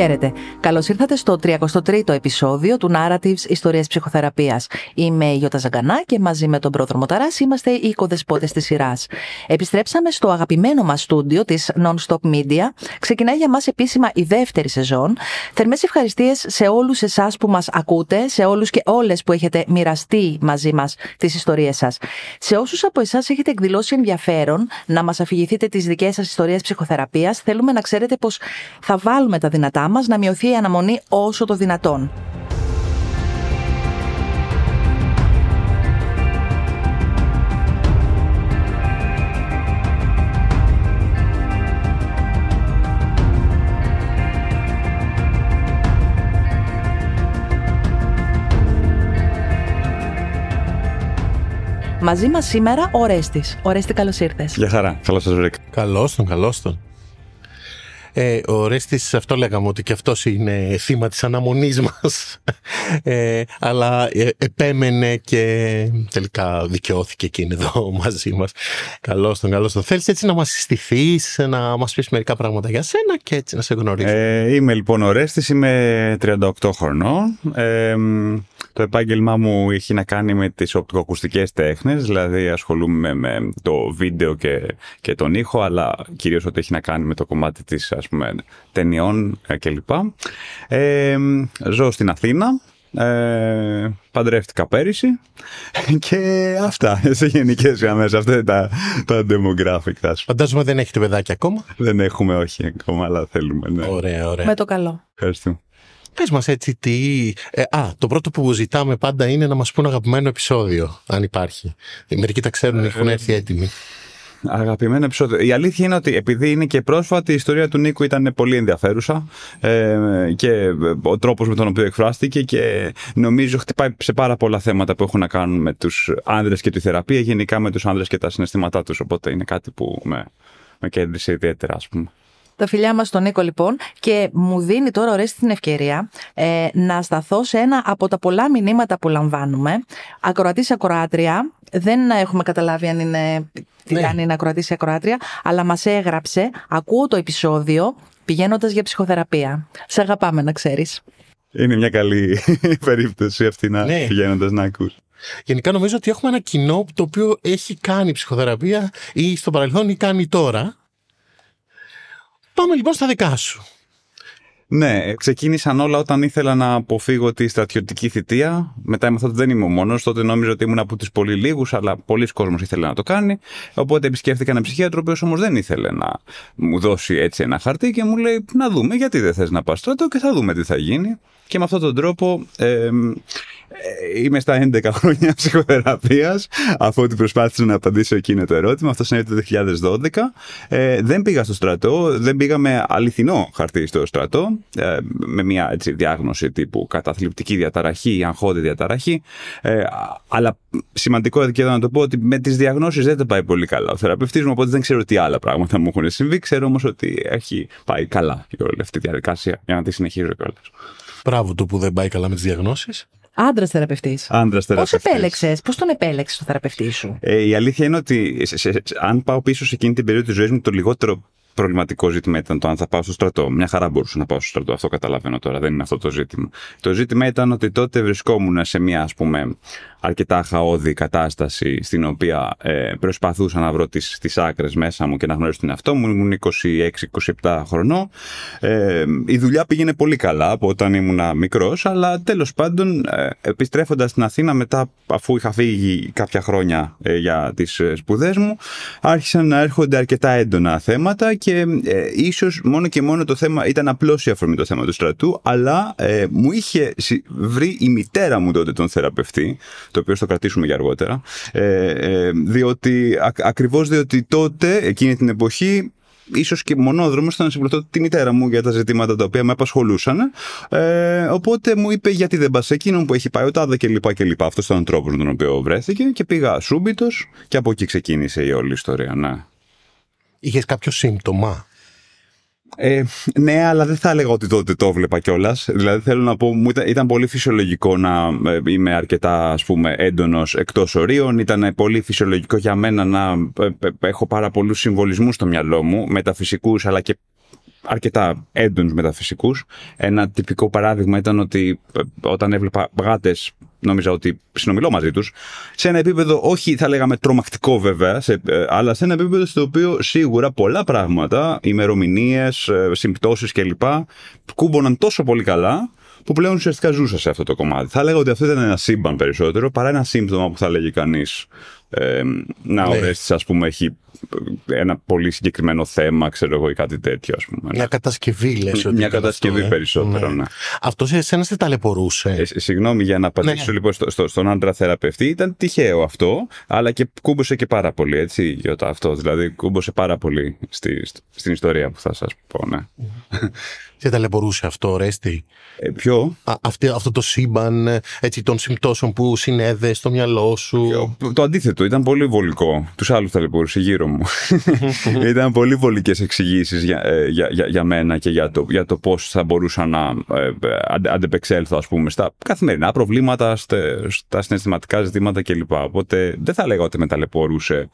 Χαίρετε. Καλώς ήρθατε στο 33ο επεισόδιο του Narratives Ιστορίας Ψυχοθεραπείας. Είμαι η Γιώτα Ζαγκανά και μαζί με τον πρόδρομο Ταράς είμαστε οι οικοδεσπότες της σειράς. Επιστρέψαμε στο αγαπημένο μας στούντιο της Non-Stop Media. Ξεκινάει για μας επίσημα η δεύτερη σεζόν. Θερμές ευχαριστίες σε όλους εσάς που μας ακούτε, σε όλους και όλες που έχετε μοιραστεί μαζί μας τις ιστορίες σας. Σε όσους από εσάς έχετε εκδηλώσει ενδιαφέρον να μας αφηγηθείτε τις δικές σας ιστορίες ψυχοθεραπείας, θέλουμε να ξέρετε πως θα βάλουμε τα δυνατά μας να μειωθεί η αναμονή όσο το δυνατόν. Μαζί μας σήμερα ο Ρέστης. Ο Ρέστη, καλώς ήρθες. Γεια χαρά. Καλώς σας βρήκα. Καλώς τον, καλώς τον. Ε, ο Ρέστης αυτό λέγαμε ότι και αυτός είναι θύμα της αναμονής μας. Ε, αλλά ε, επέμενε και τελικά δικαιώθηκε και είναι εδώ μαζί μας. Καλώς τον, καλώς τον. Θέλεις έτσι να μας συστηθείς να μας πεις μερικά πράγματα για σένα και έτσι να σε γνωρίζω ε, είμαι λοιπόν ο Ρέστης, είμαι 38 χρονών. Ε, το επάγγελμά μου έχει να κάνει με τις οπτικοακουστικές τέχνες, δηλαδή ασχολούμαι με το βίντεο και, και τον ήχο, αλλά κυρίως ότι έχει να κάνει με το κομμάτι της ας πούμε, ταινιών ε, κλπ. Ε, ζω στην Αθήνα, ε, παντρεύτηκα πέρυσι και αυτά σε γενικές γραμμές. Αυτά είναι τα, τα demographic. Φαντάζομαι δεν έχετε παιδάκι ακόμα. Δεν έχουμε, όχι ακόμα, αλλά θέλουμε. Ναι. Ωραία, ωραία. Με το καλό. Ευχαριστώ. Πες μας έτσι τι... Ε, α, το πρώτο που ζητάμε πάντα είναι να μας πούν αγαπημένο επεισόδιο, αν υπάρχει. Μερικοί τα ξέρουν, έχουν έρθει έτοιμοι. Αγαπημένο επεισόδιο. Η αλήθεια είναι ότι επειδή είναι και πρόσφατη, η ιστορία του Νίκου ήταν πολύ ενδιαφέρουσα ε, και ο τρόπος με τον οποίο εκφράστηκε και νομίζω χτυπάει σε πάρα πολλά θέματα που έχουν να κάνουν με τους άνδρες και τη θεραπεία, γενικά με τους άνδρες και τα συναισθήματά τους, οπότε είναι κάτι που με, με κέντρισε ιδιαίτερα, ας πούμε. Τα φιλιά μας στον Νίκο λοιπόν και μου δίνει τώρα ωραία την ευκαιρία ε, να σταθώ σε ένα από τα πολλά μηνύματα που λαμβάνουμε. Ακροατής ακροάτρια, δεν έχουμε καταλάβει αν είναι, ναι. αν είναι ακροατής ακροάτρια, αλλά μας έγραψε, ακούω το επεισόδιο πηγαίνοντας για ψυχοθεραπεία. Σε αγαπάμε να ξέρεις. Είναι μια καλή περίπτωση αυτή να ναι. πηγαίνοντας να ακούς. Γενικά νομίζω ότι έχουμε ένα κοινό το οποίο έχει κάνει ψυχοθεραπεία ή στο παρελθόν ή κάνει τώρα Πάμε λοιπόν στα δικά σου. Ναι, ξεκίνησαν όλα όταν ήθελα να αποφύγω τη στρατιωτική θητεία. Μετά έμαθα ότι δεν είμαι ο μόνος. Τότε νόμιζα ότι ήμουν από τους πολύ λίγου, αλλά πολλοί κόσμοι ήθελε να το κάνει. Οπότε επισκέφθηκα ένα ψυχίατρο, ο οποίος όμως δεν ήθελε να μου δώσει έτσι ένα χαρτί και μου λέει: Να δούμε, γιατί δεν θες να πας στρατό και θα δούμε τι θα γίνει. Και με αυτόν τον τρόπο ε, ε, είμαι στα 11 χρόνια ψυχοθεραπείας, αφού ότι προσπάθησα να απαντήσω εκείνο το ερώτημα. Αυτό συνέβη το 2012. Ε, δεν πήγα στο στρατό, δεν πήγα με αληθινό χαρτί στο στρατό, ε, με μια έτσι, διάγνωση τύπου καταθλιπτική διαταραχή ή αγχώδη διαταραχή. Ε, αλλά σημαντικό και εδώ να το πω ότι με τις διαγνώσεις δεν τα πάει πολύ καλά ο θεραπευτής μου, οπότε δεν ξέρω τι άλλα πράγματα μου έχουν συμβεί. Ξέρω όμως ότι έχει πάει καλά η όλη αυτή η διαδικασία για να τη συνεχίζω κιόλας. Μπράβο του που δεν πάει καλά με τις διαγνώσεις. Άντρας θεραπευτής. Άντρας θεραπευτής. Πώ επέλεξες, πώς τον επέλεξες το θεραπευτή σου; Ε, η αλήθεια είναι ότι σε, σε, αν πάω πίσω σε εκείνη την περίοδο της ζωής μου, το λιγότερο προβληματικό ζήτημα ήταν το αν θα πάω στο στρατό. Μια χαρά μπορούσα να πάω στο στρατό. Αυτό καταλαβαίνω τώρα. Δεν είναι αυτό το ζήτημα. Το ζήτημα ήταν ότι τότε βρισκόμουν σε μια ας πούμε αρκετά χαόδη κατάσταση στην οποία ε, προσπαθούσα να βρω τις, τις άκρες μέσα μου και να γνωρίσω την αυτό μου. Ήμουν 26-27 χρονών. Ε, η δουλειά πήγαινε πολύ καλά από όταν ήμουν μικρός, αλλά τέλος πάντων ε, επιστρέφοντας στην Αθήνα μετά αφού είχα φύγει κάποια χρόνια ε, για τις ε, σπουδές μου, άρχισαν να έρχονται αρκετά έντονα θέματα και ε, ίσως μόνο και μόνο το θέμα ήταν απλώς η αφορμή το θέμα του στρατού, αλλά ε, μου είχε βρει η μητέρα μου τότε τον θεραπευτή, το οποίο θα κρατήσουμε για αργότερα. Ε, ε, διότι, ακριβώς διότι τότε, εκείνη την εποχή, ίσως και μονόδρομος ήταν να συμπληρωθώ τη μητέρα μου για τα ζητήματα τα οποία με απασχολούσαν. Ε, οπότε μου είπε γιατί δεν πας εκείνον που έχει πάει ο τάδε κλπ. κλπ. Αυτός ήταν ο τρόπος με τον οποίο βρέθηκε και πήγα σούμπιτο και από εκεί ξεκίνησε η όλη ιστορία. Ναι. Είχες κάποιο σύμπτωμα; Ε, ναι, αλλά δεν θα έλεγα ότι τότε το έβλεπα κιόλας. Δηλαδή, θέλω να πω, μου ήταν, ήταν πολύ φυσιολογικό να ε, είμαι αρκετά ας πούμε, έντονος εκτός ορίων. Ήταν πολύ φυσιολογικό για μένα να ε, ε, έχω πάρα πολλούς συμβολισμούς στο μυαλό μου, μεταφυσικούς αλλά και αρκετά έντονους μεταφυσικούς. Ένα τυπικό παράδειγμα ήταν ότι ε, όταν έβλεπα γάτες νόμιζα ότι συνομιλώ μαζί τους σε ένα επίπεδο όχι θα λέγαμε τρομακτικό βέβαια σε, ε, αλλά σε ένα επίπεδο στο οποίο σίγουρα πολλά πράγματα, ημερομηνίες, συμπτώσεις κλπ κούμποναν τόσο πολύ καλά που πλέον ουσιαστικά ζούσα σε αυτό το κομμάτι. Θα λέγα ότι αυτό ήταν ένα σύμπαν περισσότερο παρά ένα σύμπτωμα που θα λέγει κανείς. Ε, να, ο ναι. ας πούμε, έχει ένα πολύ συγκεκριμένο θέμα, ξέρω εγώ, ή κάτι τέτοιο, ας πούμε. Μια κατασκευή, λες. Μια κατασκευή αυτό, ε. περισσότερο, ναι. ναι. Αυτό σε εσένα σε ταλαιπωρούσε; Ε, συγγνώμη για να απαντήσω ναι. λοιπόν στο, στο, στον άντρα θεραπευτή. Ήταν τυχαίο αυτό, αλλά και κούμπωσε και πάρα πολύ, έτσι, Γιώτα, αυτό. Δηλαδή, κούμπωσε πάρα πολύ στη, στην ιστορία που θα σας πω, ναι. Σε ταλαιπωρούσε αυτό, Ρέστη; Ε, ποιο; Α, αυτή, αυτό το σύμπαν έτσι, των συμπτώσεων που συνέδε στο μυαλό σου. Το, το αντίθετο, ήταν πολύ βολικό. Τους άλλους ταλαιπωρούσε γύρω μου. ήταν πολύ βολικές εξηγήσεις για, ε, για, για, για, μένα και για το, για το πώς θα μπορούσα να ε, αντεπεξέλθω, ας πούμε, στα καθημερινά προβλήματα, στα συναισθηματικά ζητήματα κλπ. Οπότε δεν θα λέγα ότι με ταλαιπωρούσε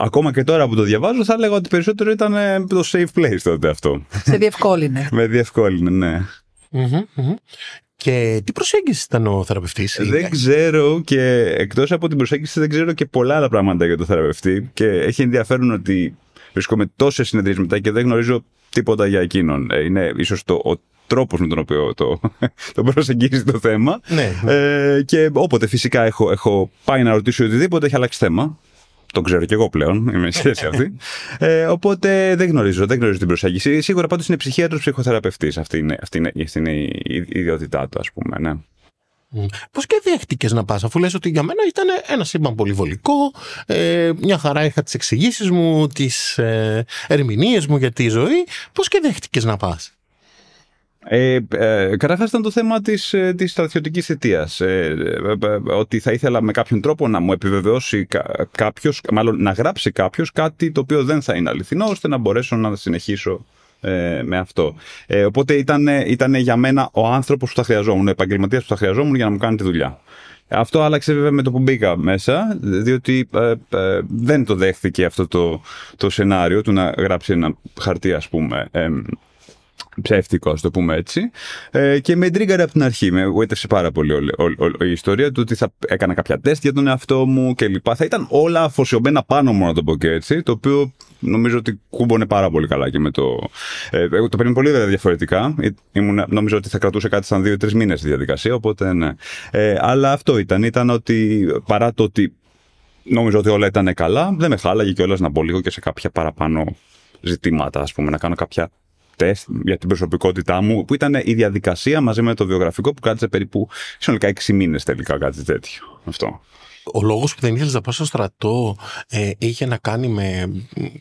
ακόμα και τώρα που το διαβάζω, θα έλεγα ότι περισσότερο ήταν ε, το safe place τότε αυτό. Σε διευκόλυνε. Με διευκόλυνε, ναι. Και τι προσέγγιση ήταν ο θεραπευτής, Δεν ξέρω και εκτός από την προσέγγιση, δεν ξέρω και πολλά άλλα πράγματα για τον θεραπευτή. Και έχει ενδιαφέρον ότι βρίσκομαι τόσες συνεδρίες μετά και δεν γνωρίζω τίποτα για εκείνον. Ε, είναι ίσως ο τρόπος με τον οποίο το, το προσεγγίζει το θέμα. Ναι, ναι. Ε, και όποτε φυσικά έχω, έχω πάει να ρωτήσω οτιδήποτε, έχει αλλάξει θέμα το ξέρω κι εγώ πλέον, είμαι στη σχέση αυτή. Ε, οπότε δεν γνωρίζω, δεν γνωρίζω την προσέγγιση. Σίγουρα πάντως είναι ψυχίατρος ψυχοθεραπευτής. Αυτή είναι, αυτή, είναι, αυτή είναι η ιδιότητά του, ας πούμε. Ναι. Πώς και δέχτηκες να πας, αφού λες ότι για μένα ήταν ένα σύμπαν πολύ βολικό. Ε, μια χαρά είχα τις εξηγήσεις μου, τις ε, ερμηνείες μου για τη ζωή. Πώς και δέχτηκες να πας; Ε, ε, Καταρχάς ήταν το θέμα της της, της στρατιωτικής θητεία. Ε, ε, ε, ότι θα ήθελα με κάποιον τρόπο να μου επιβεβαιώσει κάποιος, μάλλον να γράψει κάποιος κάτι το οποίο δεν θα είναι αληθινό, ώστε να μπορέσω να συνεχίσω ε, με αυτό. Ε, οπότε ήταν, ήταν για μένα ο άνθρωπος που θα χρειαζόμουν, ο επαγγελματίας που θα χρειαζόμουν για να μου κάνει τη δουλειά. Αυτό άλλαξε βέβαια με το που μπήκα μέσα, διότι ε, ε, δεν το δέχθηκε αυτό το, το σενάριο του να γράψει ένα χαρτί, ας πούμε, ε, ψεύτικος, α το πούμε έτσι. Ε, και με τρίγκαρε από την αρχή. Με γοήτευσε πάρα πολύ όλη, η ιστορία του ότι θα έκανα κάποια τεστ για τον εαυτό μου κλπ. Θα ήταν όλα αφοσιωμένα πάνω μου, να το πω και έτσι. Το οποίο νομίζω ότι κούμπονε πάρα πολύ καλά και με το. Ε, εγώ το παίρνει πολύ διαφορετικά. Ε, ήμουν, νομίζω ότι θα κρατούσε κάτι σαν δύο-τρεις μήνες τη διαδικασία. Οπότε ναι. Ε, αλλά αυτό ήταν. Ήταν ότι παρά το ότι νόμιζα ότι όλα ήταν καλά, δεν με χάλαγε κιόλας να μπω λίγο και σε κάποια παραπάνω ζητήματα, ας πούμε, να κάνω κάποια τεστ για την προσωπικότητά μου, που ήταν η διαδικασία μαζί με το βιογραφικό που κράτησε περίπου συνολικά 6 μήνες τελικά, κάτι τέτοιο. Αυτό. Ο λόγος που δεν ήθελες να πας στο στρατό ε, είχε να κάνει με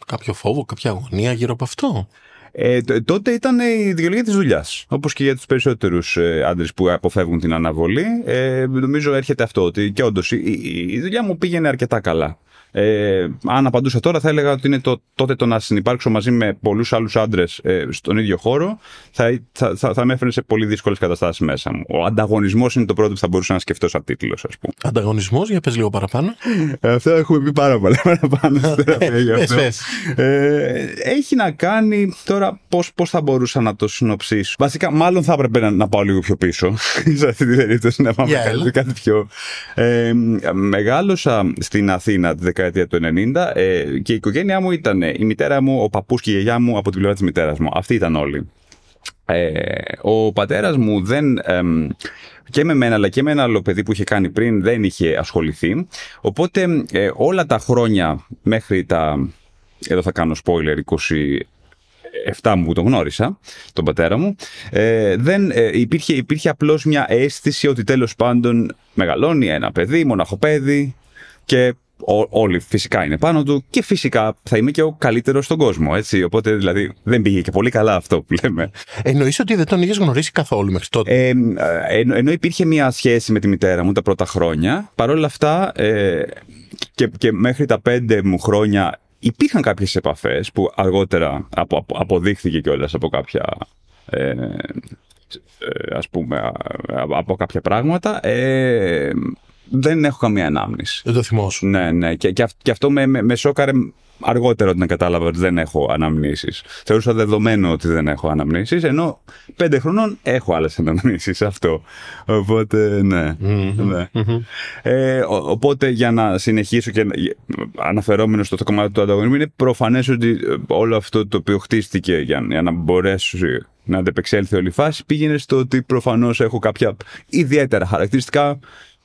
κάποιο φόβο, κάποια αγωνία γύρω από αυτό; Ε, τότε ήταν η δικαιολογία της δουλειάς. Όπως και για τους περισσότερους ε, άντρες που αποφεύγουν την αναβολή. Ε, νομίζω έρχεται αυτό ότι και όντως η, η δουλειά μου πήγαινε αρκετά καλά. Ε, αν απαντούσα τώρα, θα έλεγα ότι είναι το, τότε το να συνεπάρξω μαζί με πολλούς άλλους άντρες ε, στον ίδιο χώρο θα, θα, θα, θα με έφερε σε πολύ δύσκολες καταστάσεις μέσα μου. Ο ανταγωνισμός είναι το πρώτο που θα μπορούσα να σκεφτώ σαν τίτλος, ας πούμε. Ανταγωνισμός, για πες λίγο παραπάνω. Ε, αυτό έχουμε πει πάρα πολλά παραπάνω ε, έχει να κάνει τώρα πώς θα μπορούσα να το συνοψίσω. Βασικά, μάλλον θα έπρεπε να, να πάω λίγο πιο πίσω. σε αυτή τη περίπτωση να πάμε yeah, κάτι πιο. Ε, μεγάλωσα στην Αθήνα τη δεκαετία του 90 ε, και η οικογένειά μου ήταν η μητέρα μου, ο παππούς και η γιαγιά μου από την πλευρά της μητέρας μου. Αυτοί ήταν όλοι. Ε, ο πατέρας μου δεν... και με μένα αλλά και με ένα άλλο παιδί που είχε κάνει πριν δεν είχε ασχοληθεί. Οπότε ε, όλα τα χρόνια μέχρι τα... Εδώ θα κάνω spoiler, 27 μου που τον γνώρισα, τον πατέρα μου, ε, δεν, ε, υπήρχε, υπήρχε απλώς μια αίσθηση ότι τέλος πάντων μεγαλώνει ένα παιδί, μοναχοπέδι και όλοι φυσικά είναι πάνω του και φυσικά θα είμαι και ο καλύτερος στον κόσμο. Έτσι. Οπότε δηλαδή δεν πήγε και πολύ καλά αυτό που λέμε. Εννοείς ότι δεν τον είχες γνωρίσει καθόλου μέχρι τότε; Ε, εν, ενώ υπήρχε μια σχέση με τη μητέρα μου τα πρώτα χρόνια, παρόλα αυτά ε, και, και μέχρι τα πέντε μου χρόνια υπήρχαν κάποιες επαφές που αργότερα απο, απο, αποδείχθηκε κιόλας από κάποια ε, ε, ας πούμε από κάποια πράγματα ε, δεν έχω καμία ανάμνηση. Δεν το θυμόσαι. Ναι, ναι. Και, και, αυ- και αυτό με, με, με σόκαρε αργότερα όταν κατάλαβα ότι δεν έχω αναμνήσεις. Θεωρούσα δεδομένο ότι δεν έχω αναμνήσεις, ενώ πέντε χρονών έχω άλλες αναμνήσεις αυτό. Οπότε, ναι. ναι. Ε, ο- οπότε για να συνεχίσω και να- αναφερόμενος στο κομμάτι του ανταγωνισμού είναι προφανές ότι ε, όλο αυτό το οποίο χτίστηκε για, για να μπορέσει να αντεπεξέλθει όλη η φάση πήγαινε στο ότι προφανώς έχω κάποια ιδιαίτερα χαρακτηριστικά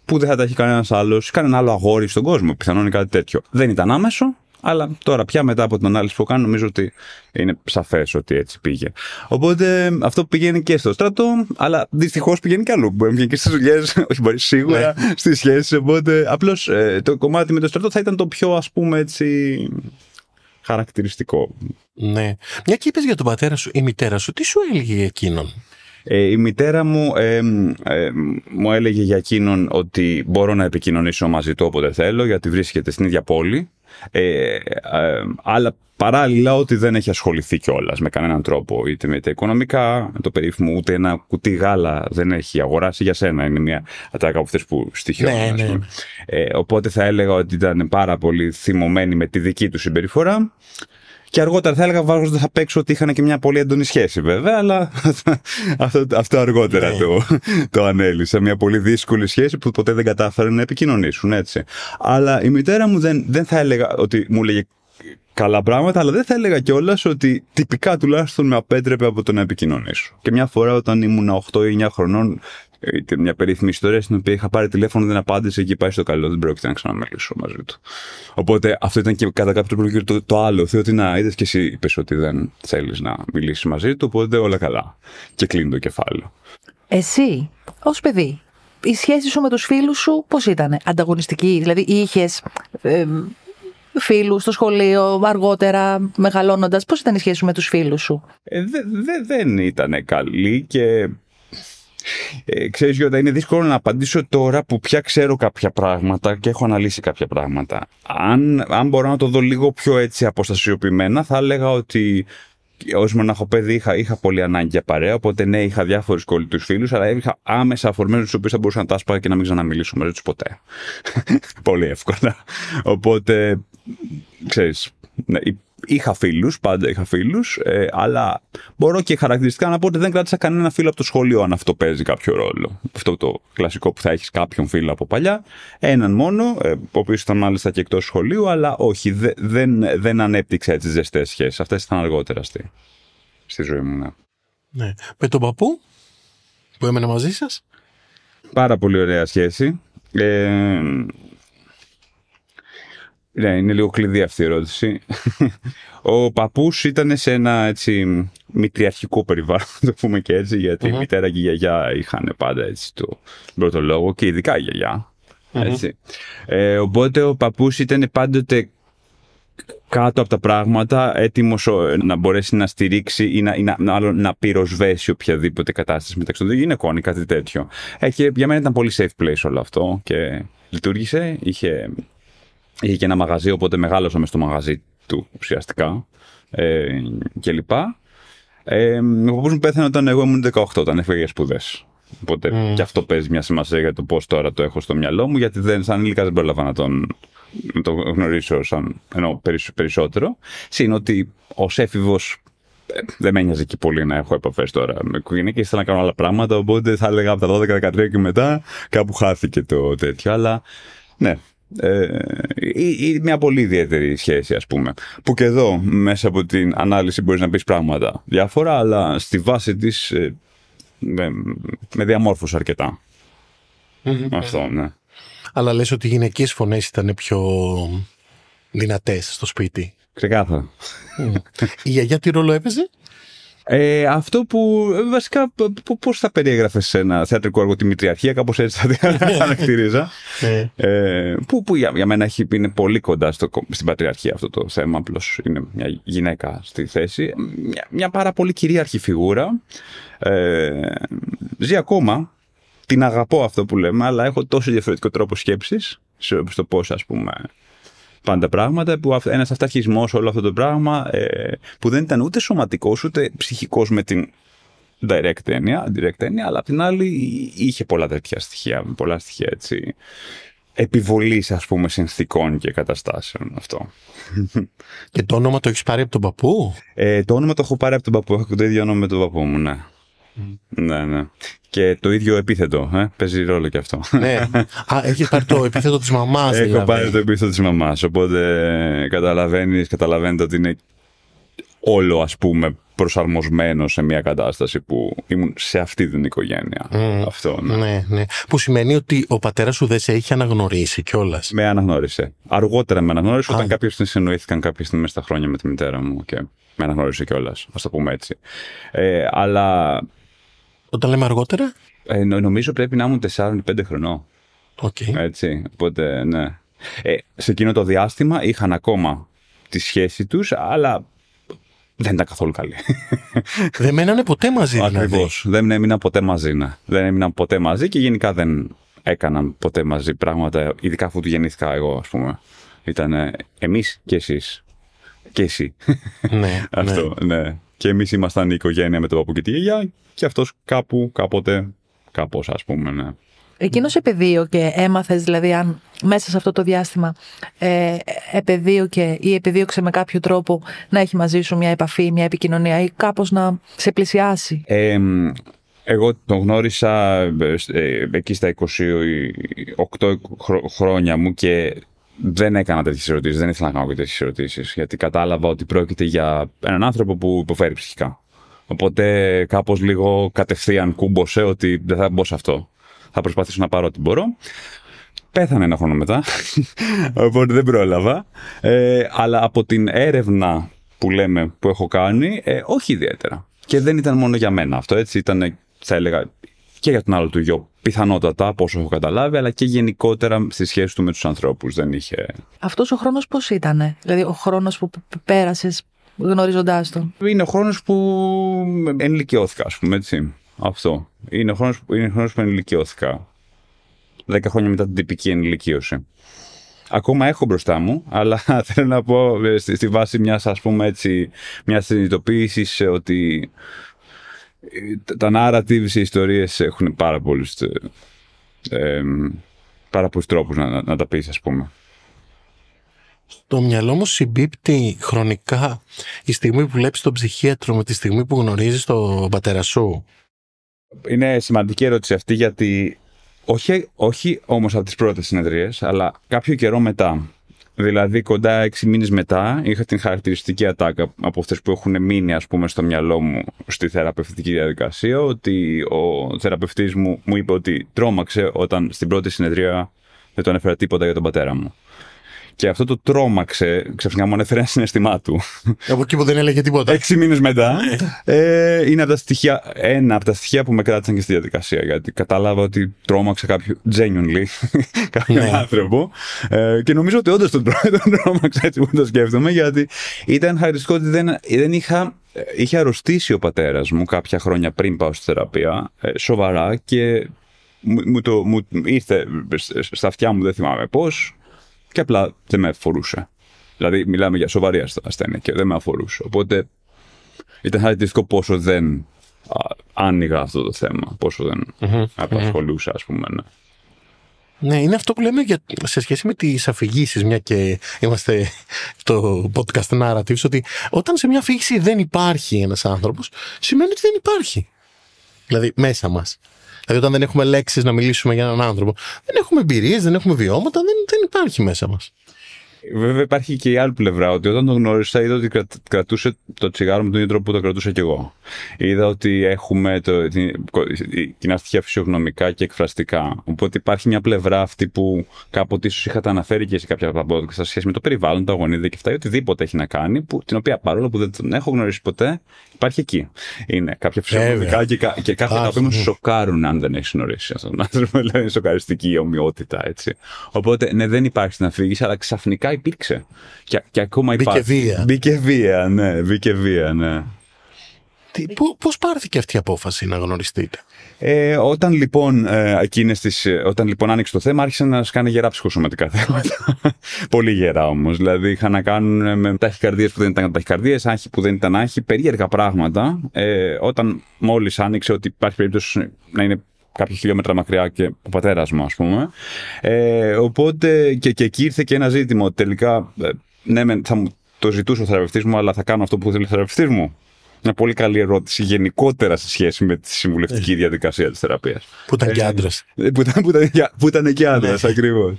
που δεν θα τα έχει κανένας άλλος, κανένα άλλο αγόρι στον κόσμο. Πιθανόν είναι κάτι τέτοιο. Δεν ήταν άμεσο, αλλά τώρα πια μετά από την ανάλυση που κάνω, νομίζω ότι είναι σαφές ότι έτσι πήγε. Οπότε αυτό πηγαίνει και στο στρατό, αλλά δυστυχώς πηγαίνει και αλλού. Μπορεί να πηγαίνει και στις δουλειές, όχι μπορεί σίγουρα στις σχέσεις. Οπότε απλώς το κομμάτι με το στρατό θα ήταν το πιο ας πούμε έτσι χαρακτηριστικό. Ναι. Μια και είπες για τον πατέρα σου, η μητέρα σου, τι σου έλεγε για εκείνον; Ε, η μητέρα μου ε, ε, μου έλεγε για εκείνον ότι μπορώ να επικοινωνήσω μαζί του όποτε θέλω γιατί βρίσκεται στην ίδια πόλη ε, ε, αλλά παράλληλα ότι δεν έχει ασχοληθεί κιόλας με κανέναν τρόπο είτε με τα οικονομικά, με το περίφημο ούτε ένα κουτί γάλα δεν έχει αγοράσει για σένα είναι μια ατάκα από αυτές που στοιχειώνουν Ναι, ας ναι. πούμε. Ε, οπότε θα έλεγα ότι ήταν πάρα πολύ θυμωμένη με τη δική του συμπεριφορά και αργότερα θα έλεγα βάζοντα απ' έξω ότι είχαν και μια πολύ έντονη σχέση βέβαια, αλλά αυτό, αυτό αργότερα Ναι. το, το ανέλησα. Μια πολύ δύσκολη σχέση που ποτέ δεν κατάφεραν να επικοινωνήσουν έτσι. Αλλά η μητέρα μου δεν, δεν θα έλεγα ότι μου έλεγε καλά πράγματα, αλλά δεν θα έλεγα κιόλας ότι τυπικά τουλάχιστον με απέτρεπε από το να επικοινωνήσω. Και μια φορά όταν ήμουν 8 ή 9 χρονών, ήταν μια περίφημη ιστορία στην οποία είχα πάρει τηλέφωνο, δεν απάντησε και πάει στο καλό, δεν πρόκειται να ξαναμιλήσω μαζί του. Οπότε αυτό ήταν και κατά κάποιο τρόπο και το, το άλλο. Θεω ότι να είδες και εσύ είπες ότι δεν θέλεις να μιλήσεις μαζί του, οπότε όλα καλά. Και κλείνει το κεφάλαιο. Εσύ, ως παιδί, η σχέση σου με τους φίλους σου πώς ήταν, ανταγωνιστική, δηλαδή είχες ε, φίλους στο σχολείο, αργότερα μεγαλώνοντας, πώς ήταν η σχέση σου με τους φίλους σου; Ε, δε, δε- δεν ήταν καλή και ε, ξέρεις Γιώτα, είναι δύσκολο να απαντήσω τώρα που πια ξέρω κάποια πράγματα και έχω αναλύσει κάποια πράγματα. Αν, αν μπορώ να το δω λίγο πιο έτσι αποστασιοποιημένα θα έλεγα ότι ως μοναχοπέδι είχα, είχα πολύ ανάγκη για παρέα, οπότε ναι, είχα διάφορου κολλητού φίλους, αλλά είχα άμεσα αφορμένους τους οποίους θα μπορούσα να τα άσπαγα και να μην ξαναμιλήσω μαζί τους ποτέ. πολύ εύκολα. Οπότε, ξέρεις, ναι, υ- είχα φίλους, πάντα είχα φίλους, ε, αλλά μπορώ και χαρακτηριστικά να πω ότι δεν κράτησα κανένα φίλο από το σχολείο αν αυτό παίζει κάποιο ρόλο. Αυτό το κλασικό που θα έχεις κάποιον φίλο από παλιά, έναν μόνο, ε, ο οποίος ήταν μάλιστα και εκτός σχολείου, αλλά όχι, δε- δεν, δεν ανέπτυξα έτσι ζεστές σχέσεις. Αυτές ήταν αργότερα στη, στη ζωή μου, ναι. Ναι. Με τον παππού που έμενε μαζί σας; Πάρα πολύ ωραία σχέση. Ε, ναι, είναι λίγο κλειδί αυτή η ερώτηση. Ο παππούς ήταν σε ένα έτσι μητριαρχικό περιβάλλον, να το πούμε και έτσι, γιατί η μητέρα και η γιαγιά είχαν πάντα έτσι το πρώτο λόγο και ειδικά η γιαγιά. Έτσι. Ε, οπότε ο παππούς ήταν πάντοτε κάτω από τα πράγματα, έτοιμος να μπορέσει να στηρίξει ή να, ή να, να, να πυροσβέσει οποιαδήποτε κατάσταση μεταξύ των δύο γυναικών ή κάτι τέτοιο. Ε, και για μένα ήταν πολύ safe place όλο αυτό και λειτουργήσε. Είχε, είχε και ένα μαγαζί, οπότε μεγάλωσα μες στο μαγαζί του ουσιαστικά ε, και λοιπά. Ε, ο παππούς μου πέθανε όταν εγώ ήμουν 18, όταν έφυγε για σπουδές. Οπότε και αυτό παίζει μια σημασία για το πώς τώρα το έχω στο μυαλό μου, γιατί δεν, σαν ηλίκα δεν πρόλαβα να τον, να τον γνωρίσω σαν, ενώ περισσ- περισσότερο. Συν ότι ως έφηβος δεν με ένοιαζε και πολύ να έχω επαφές τώρα με οικογένεια και ήθελα να κάνω άλλα πράγματα. Οπότε θα έλεγα από τα 12-13 και μετά κάπου χάθηκε το τέτοιο. Αλλά ναι, ε, ή, ή μια πολύ ιδιαίτερη σχέση, ας πούμε. Που και εδώ, μέσα από την ανάλυση, μπορείς να πεις πράγματα διάφορα, αλλά στη βάση της ε, με, με διαμόρφωσε αρκετά. Αυτό, ναι. Αλλά λες ότι οι γυναικείες φωνές ήταν πιο δυνατές στο σπίτι. Ξεκάθαρα. Η γιαγιά τι ρόλο έπαιζε; Ε, αυτό που ε, βασικά πώς θα περιέγραφε σε ένα θεατρικό έργο τη Μητριαρχία, κάπως έτσι θα την χαρακτηρίζα. Ναι. ε, που που για, για μένα έχει, είναι πολύ κοντά στο, στην Πατριαρχία αυτό το θέμα. Απλώς είναι μια γυναίκα στη θέση. Μια, μια πάρα πολύ κυρίαρχη φιγούρα. Ε, ζει ακόμα. Την αγαπώ αυτό που λέμε, αλλά έχω τόσο διαφορετικό τρόπο σκέψης στο πώς, ας πούμε, πάντα πράγματα, που ένας αυταρχισμός όλο αυτό το πράγμα ε, που δεν ήταν ούτε σωματικός ούτε ψυχικός με την direct έννοια, direct έννοια αλλά απ' την άλλη είχε πολλά τέτοια στοιχεία, πολλά στοιχεία έτσι επιβολής ας πούμε συνθήκων και καταστάσεων αυτό. Και το όνομα το έχεις πάρει από τον παππού; Ε, το όνομα το έχω πάρει από τον παππού, έχω το ίδιο όνομα με τον παππού μου, ναι. Ναι, ναι. Και το ίδιο επίθετο, ε, παίζει ρόλο και αυτό. ναι. Α, έχεις πάρει το επίθετο της μαμάς Έχω δηλαδή. πάρει το επίθετο της μαμάς, οπότε καταλαβαίνεις, καταλαβαίνετε ότι είναι όλο ας πούμε προσαρμοσμένο σε μια κατάσταση που ήμουν σε αυτή την οικογένεια. Αυτό, ναι. Ναι, ναι. Που σημαίνει ότι ο πατέρας σου δεν σε είχε αναγνωρίσει κιόλας. Με αναγνώρισε. Αργότερα με αναγνώρισε Α. όταν κάποια στιγμή συνεννοήθηκαν κάποια στιγμή μέσα στα χρόνια με τη μητέρα μου και με αναγνώρισε κιόλας. Α το πούμε έτσι. Ε, αλλά Όταν λέμε αργότερα; ε, νο- νομίζω πρέπει να ήμουν 4-5 χρονών. Οκ. Έτσι. Οπότε, ναι. Ε, σε εκείνο το διάστημα είχαν ακόμα τη σχέση τους, αλλά δεν ήταν καθόλου καλή. δεν μένανε ποτέ μαζί δηλαδή; Ακριβώς. Δεν έμειναν ποτέ μαζί, ναι. Δεν έμειναν ποτέ μαζί και γενικά δεν έκαναν ποτέ μαζί πράγματα, ειδικά αφού του γεννήθηκα εγώ, ας πούμε. Ήταν εμείς και εσείς. Και εσύ. ναι, Αυτό, ναι. Και εμείς ήμασταν η οικογένεια με τον παππού και τη γιαγιά και αυτός κάπου, κάποτε, κάπως, ας πούμε, ναι. Εκείνος επεδίωκε, έμαθες δηλαδή αν μέσα σε αυτό το διάστημα ε, επεδίωκε ή επεδίωξε με κάποιο τρόπο να έχει μαζί σου μια επαφή, μια επικοινωνία ή κάπως να σε πλησιάσει; Ε, εγώ τον γνώρισα ε, ε, εκεί στα 28 χρό- χρόνια μου και δεν έκανα τέτοιες ερωτήσεις. Δεν ήθελα να κάνω τέτοιες ερωτήσεις. Γιατί κατάλαβα ότι πρόκειται για έναν άνθρωπο που υποφέρει ψυχικά. Οπότε κάπως λίγο κατευθείαν κούμποσε ότι δεν θα μπω σε αυτό. Θα προσπαθήσω να πάρω ό,τι μπορώ. Πέθανε ένα χρόνο μετά, οπότε δεν πρόλαβα. Ε, αλλά από την έρευνα που λέμε που έχω κάνει, ε, όχι ιδιαίτερα. Και δεν ήταν μόνο για μένα αυτό, έτσι ήταν, θα έλεγα, και για τον άλλο του γιο, πιθανότατα, από όσο έχω καταλάβει, αλλά και γενικότερα στη σχέση του με τους ανθρώπους. Δεν είχε... Αυτός ο χρόνος πώς ήταν, δηλαδή ο χρόνος που π- πέρασες γνωρίζοντάς τον; Είναι ο χρόνος που ενηλικιώθηκα, ας πούμε, έτσι. Αυτό. Είναι ο χρόνος, είναι ο χρόνος που ενηλικιώθηκα. Δέκα χρόνια μετά την τυπική ενηλικίωση. Ακόμα έχω μπροστά μου, αλλά θέλω να πω ε, στη, στη βάση μιας, ας πούμε έτσι, μιας συνειδητοποίησης ε, ότι ε, τα narratives, οι ιστορίες έχουν πάρα πολλούς, ε, ε, πάρα πολλούς τρόπους να, να, να τα πεις, ας πούμε. Το μυαλό μου συμπίπτει χρονικά η στιγμή που βλέπεις τον ψυχίατρο με τη στιγμή που γνωρίζεις τον πατέρα σου. Είναι σημαντική ερώτηση αυτή γιατί όχι, όχι όμως από τις πρώτες συνεδρίες, αλλά κάποιο καιρό μετά. Δηλαδή κοντά έξι μήνες μετά είχα την χαρακτηριστική ατάκα από αυτές που έχουν μείνει ας πούμε στο μυαλό μου στη θεραπευτική διαδικασία ότι ο θεραπευτής μου μου είπε ότι τρόμαξε όταν στην πρώτη συνεδρία δεν του ανέφερα τίποτα για τον πατέρα μου. Και αυτό το τρόμαξε, ξαφνικά μου ανέφερε ένα συναισθημά του. Από εκεί που δεν έλεγε τίποτα. Έξι μήνες μετά. ε, είναι από τα στοιχεία, ένα από τα στοιχεία που με κράτησαν και στη διαδικασία. Γιατί κατάλαβα ότι τρόμαξε κάποιο genuinely κάποιον Ναι. άνθρωπο. Ε, και νομίζω ότι όντως τον, τρό- τον τρόμαξα έτσι που το σκέφτομαι. Γιατί ήταν χαρακτηριστικό ότι δεν, δεν είχα. ε, Είχε αρρωστήσει ο πατέρας μου κάποια χρόνια πριν πάω στη θεραπεία, ε, σοβαρά και μου, μου το, μου ήρθε στα αυτιά μου, δεν θυμάμαι πώς, και απλά δεν με αφορούσε. Δηλαδή, μιλάμε για σοβαρή ασθ- ασθένεια και δεν με αφορούσε. Οπότε ήταν χαρακτηριστικό πόσο δεν α, άνοιγα αυτό το θέμα, πόσο δεν απασχολούσα, ας πούμε. Ναι. Ναι, είναι αυτό που λέμε για, σε σχέση με τις αφηγήσεις, μια και είμαστε στο podcast narratives, ότι όταν σε μια αφήγηση δεν υπάρχει ένας άνθρωπος, σημαίνει ότι δεν υπάρχει. Δηλαδή, μέσα μας. Δηλαδή, όταν δεν έχουμε λέξεις να μιλήσουμε για έναν άνθρωπο, δεν έχουμε εμπειρίες, δεν έχουμε βιώματα, δεν, δεν υπάρχει μέσα μας. Βέβαια υπάρχει και η άλλη πλευρά, ότι όταν τον γνώρισα είδα ότι κρα- κρατούσε το τσιγάρο με τον ίδιο τρόπο που το κρατούσα κι εγώ. Είδα ότι έχουμε το, την, κοινά στοιχεία φυσιογνωμικά και εκφραστικά. Οπότε υπάρχει μια πλευρά αυτή που κάποτε ίσως είχατε αναφέρει και σε κάποια από τα podcast σε σχέση με το περιβάλλον, τα γονίδια και αυτά, ή οτιδήποτε έχει να κάνει, που, την οποία παρόλο που δεν τον έχω γνωρίσει ποτέ, υπάρχει εκεί. Είναι κάποια φυσιογνωμικά Βέβαια. και, κα- και κάποια τα οποία με Υπάρχει, ναι. σοκάρουν αν δεν έχεις γνωρίσει αυτόν τον άνθρωπο. Δηλαδή είναι σοκαριστική η ομοιότητα, έτσι. Οπότε, ναι, δεν υπάρχει στην αφήγηση, αλλά ξαφνικά υπήρξε. Και, και ακόμα Μπήκε υπάρχει. βία. Μπήκε βία, ναι, μπήκε βία, ναι. Τι, πού- πώς πάρθηκε αυτή η απόφαση να γνωριστείτε; Ε, όταν λοιπόν, ε, εκείνες τις, ε, όταν λοιπόν άνοιξε το θέμα, άρχισε να σκάνε γερά ψυχοσωματικά θέματα. Πολύ γερά όμως. Δηλαδή είχαν να κάνουν ε, με ταχυκαρδίες που δεν ήταν ταχυκαρδίες, άγχη που δεν ήταν άγχη, περίεργα πράγματα. Ε, όταν μόλις άνοιξε ότι υπάρχει περίπτωση να είναι κάποια χιλιόμετρα μακριά και ο πατέρας μου, ας πούμε. Ε, οπότε και, και εκεί ήρθε και ένα ζήτημα ότι τελικά. Ε, ναι, θα μου το ζητούσε ο θεραπευτής μου, αλλά θα κάνω αυτό που θέλει ο θεραπευτής μου. Μια πολύ καλή ερώτηση γενικότερα σε σχέση με τη συμβουλευτική Ε. διαδικασία της θεραπείας. Που ήταν και άντρας. Που ήταν, που ήταν, που ήταν και άντρας, Ναι. ακριβώς.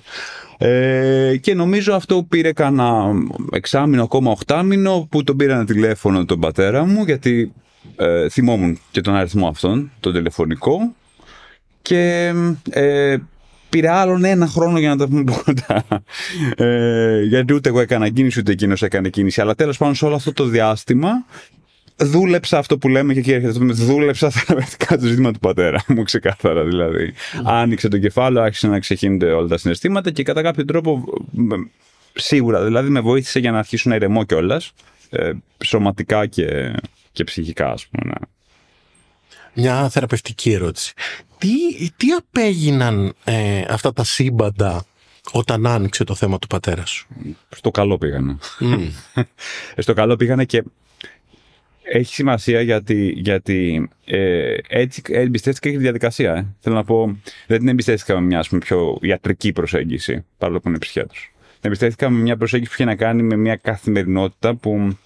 Ε, και νομίζω αυτό πήρε κανένα εξάμηνο, ακόμα οχτάμηνο, που τον πήραν τηλέφωνο τον πατέρα μου, γιατί ε, θυμόμουν και τον αριθμό αυτόν, τον τηλεφωνικό. Και ε, πήρε άλλον ένα χρόνο για να τα πούμε πρώτα. Ε, γιατί ούτε εγώ έκανα κίνηση, ούτε εκείνος έκανε κίνηση. Αλλά τέλος πάντων, σε όλο αυτό το διάστημα, δούλεψα αυτό που λέμε και εκεί έρχεται αυτό, δούλεψα θεραπευτικά το ζήτημα του πατέρα μου, ξεκάθαρα δηλαδή. Άνοιξε το κεφάλαιο, άρχισε να ξεχύνονται όλα τα συναισθήματα και κατά κάποιο τρόπο, μ, σίγουρα δηλαδή, με βοήθησε για να αρχίσω να ηρεμώ κιόλας. Ε, σωματικά και, και ψυχικά, ας πούμε. ναι. Μια θεραπευτική ερώτηση. Τι, τι απέγιναν ε, αυτά τα σύμπαντα όταν άνοιξε το θέμα του πατέρα σου; Στο καλό πήγανε. Μμ. Ε, στο καλό πήγανε και έχει σημασία γιατί, γιατί ε, έτσι εμπιστεύτηκα και τη διαδικασία. Ε. Θέλω να πω, δεν την εμπιστεύτηκα με μια ας πούμε, πιο ιατρική προσέγγιση, παρόλο που είναι ψυχίατρος. Την εμπιστεύτηκα με μια προσέγγιση που είχε να κάνει με μια καθημερινότητα που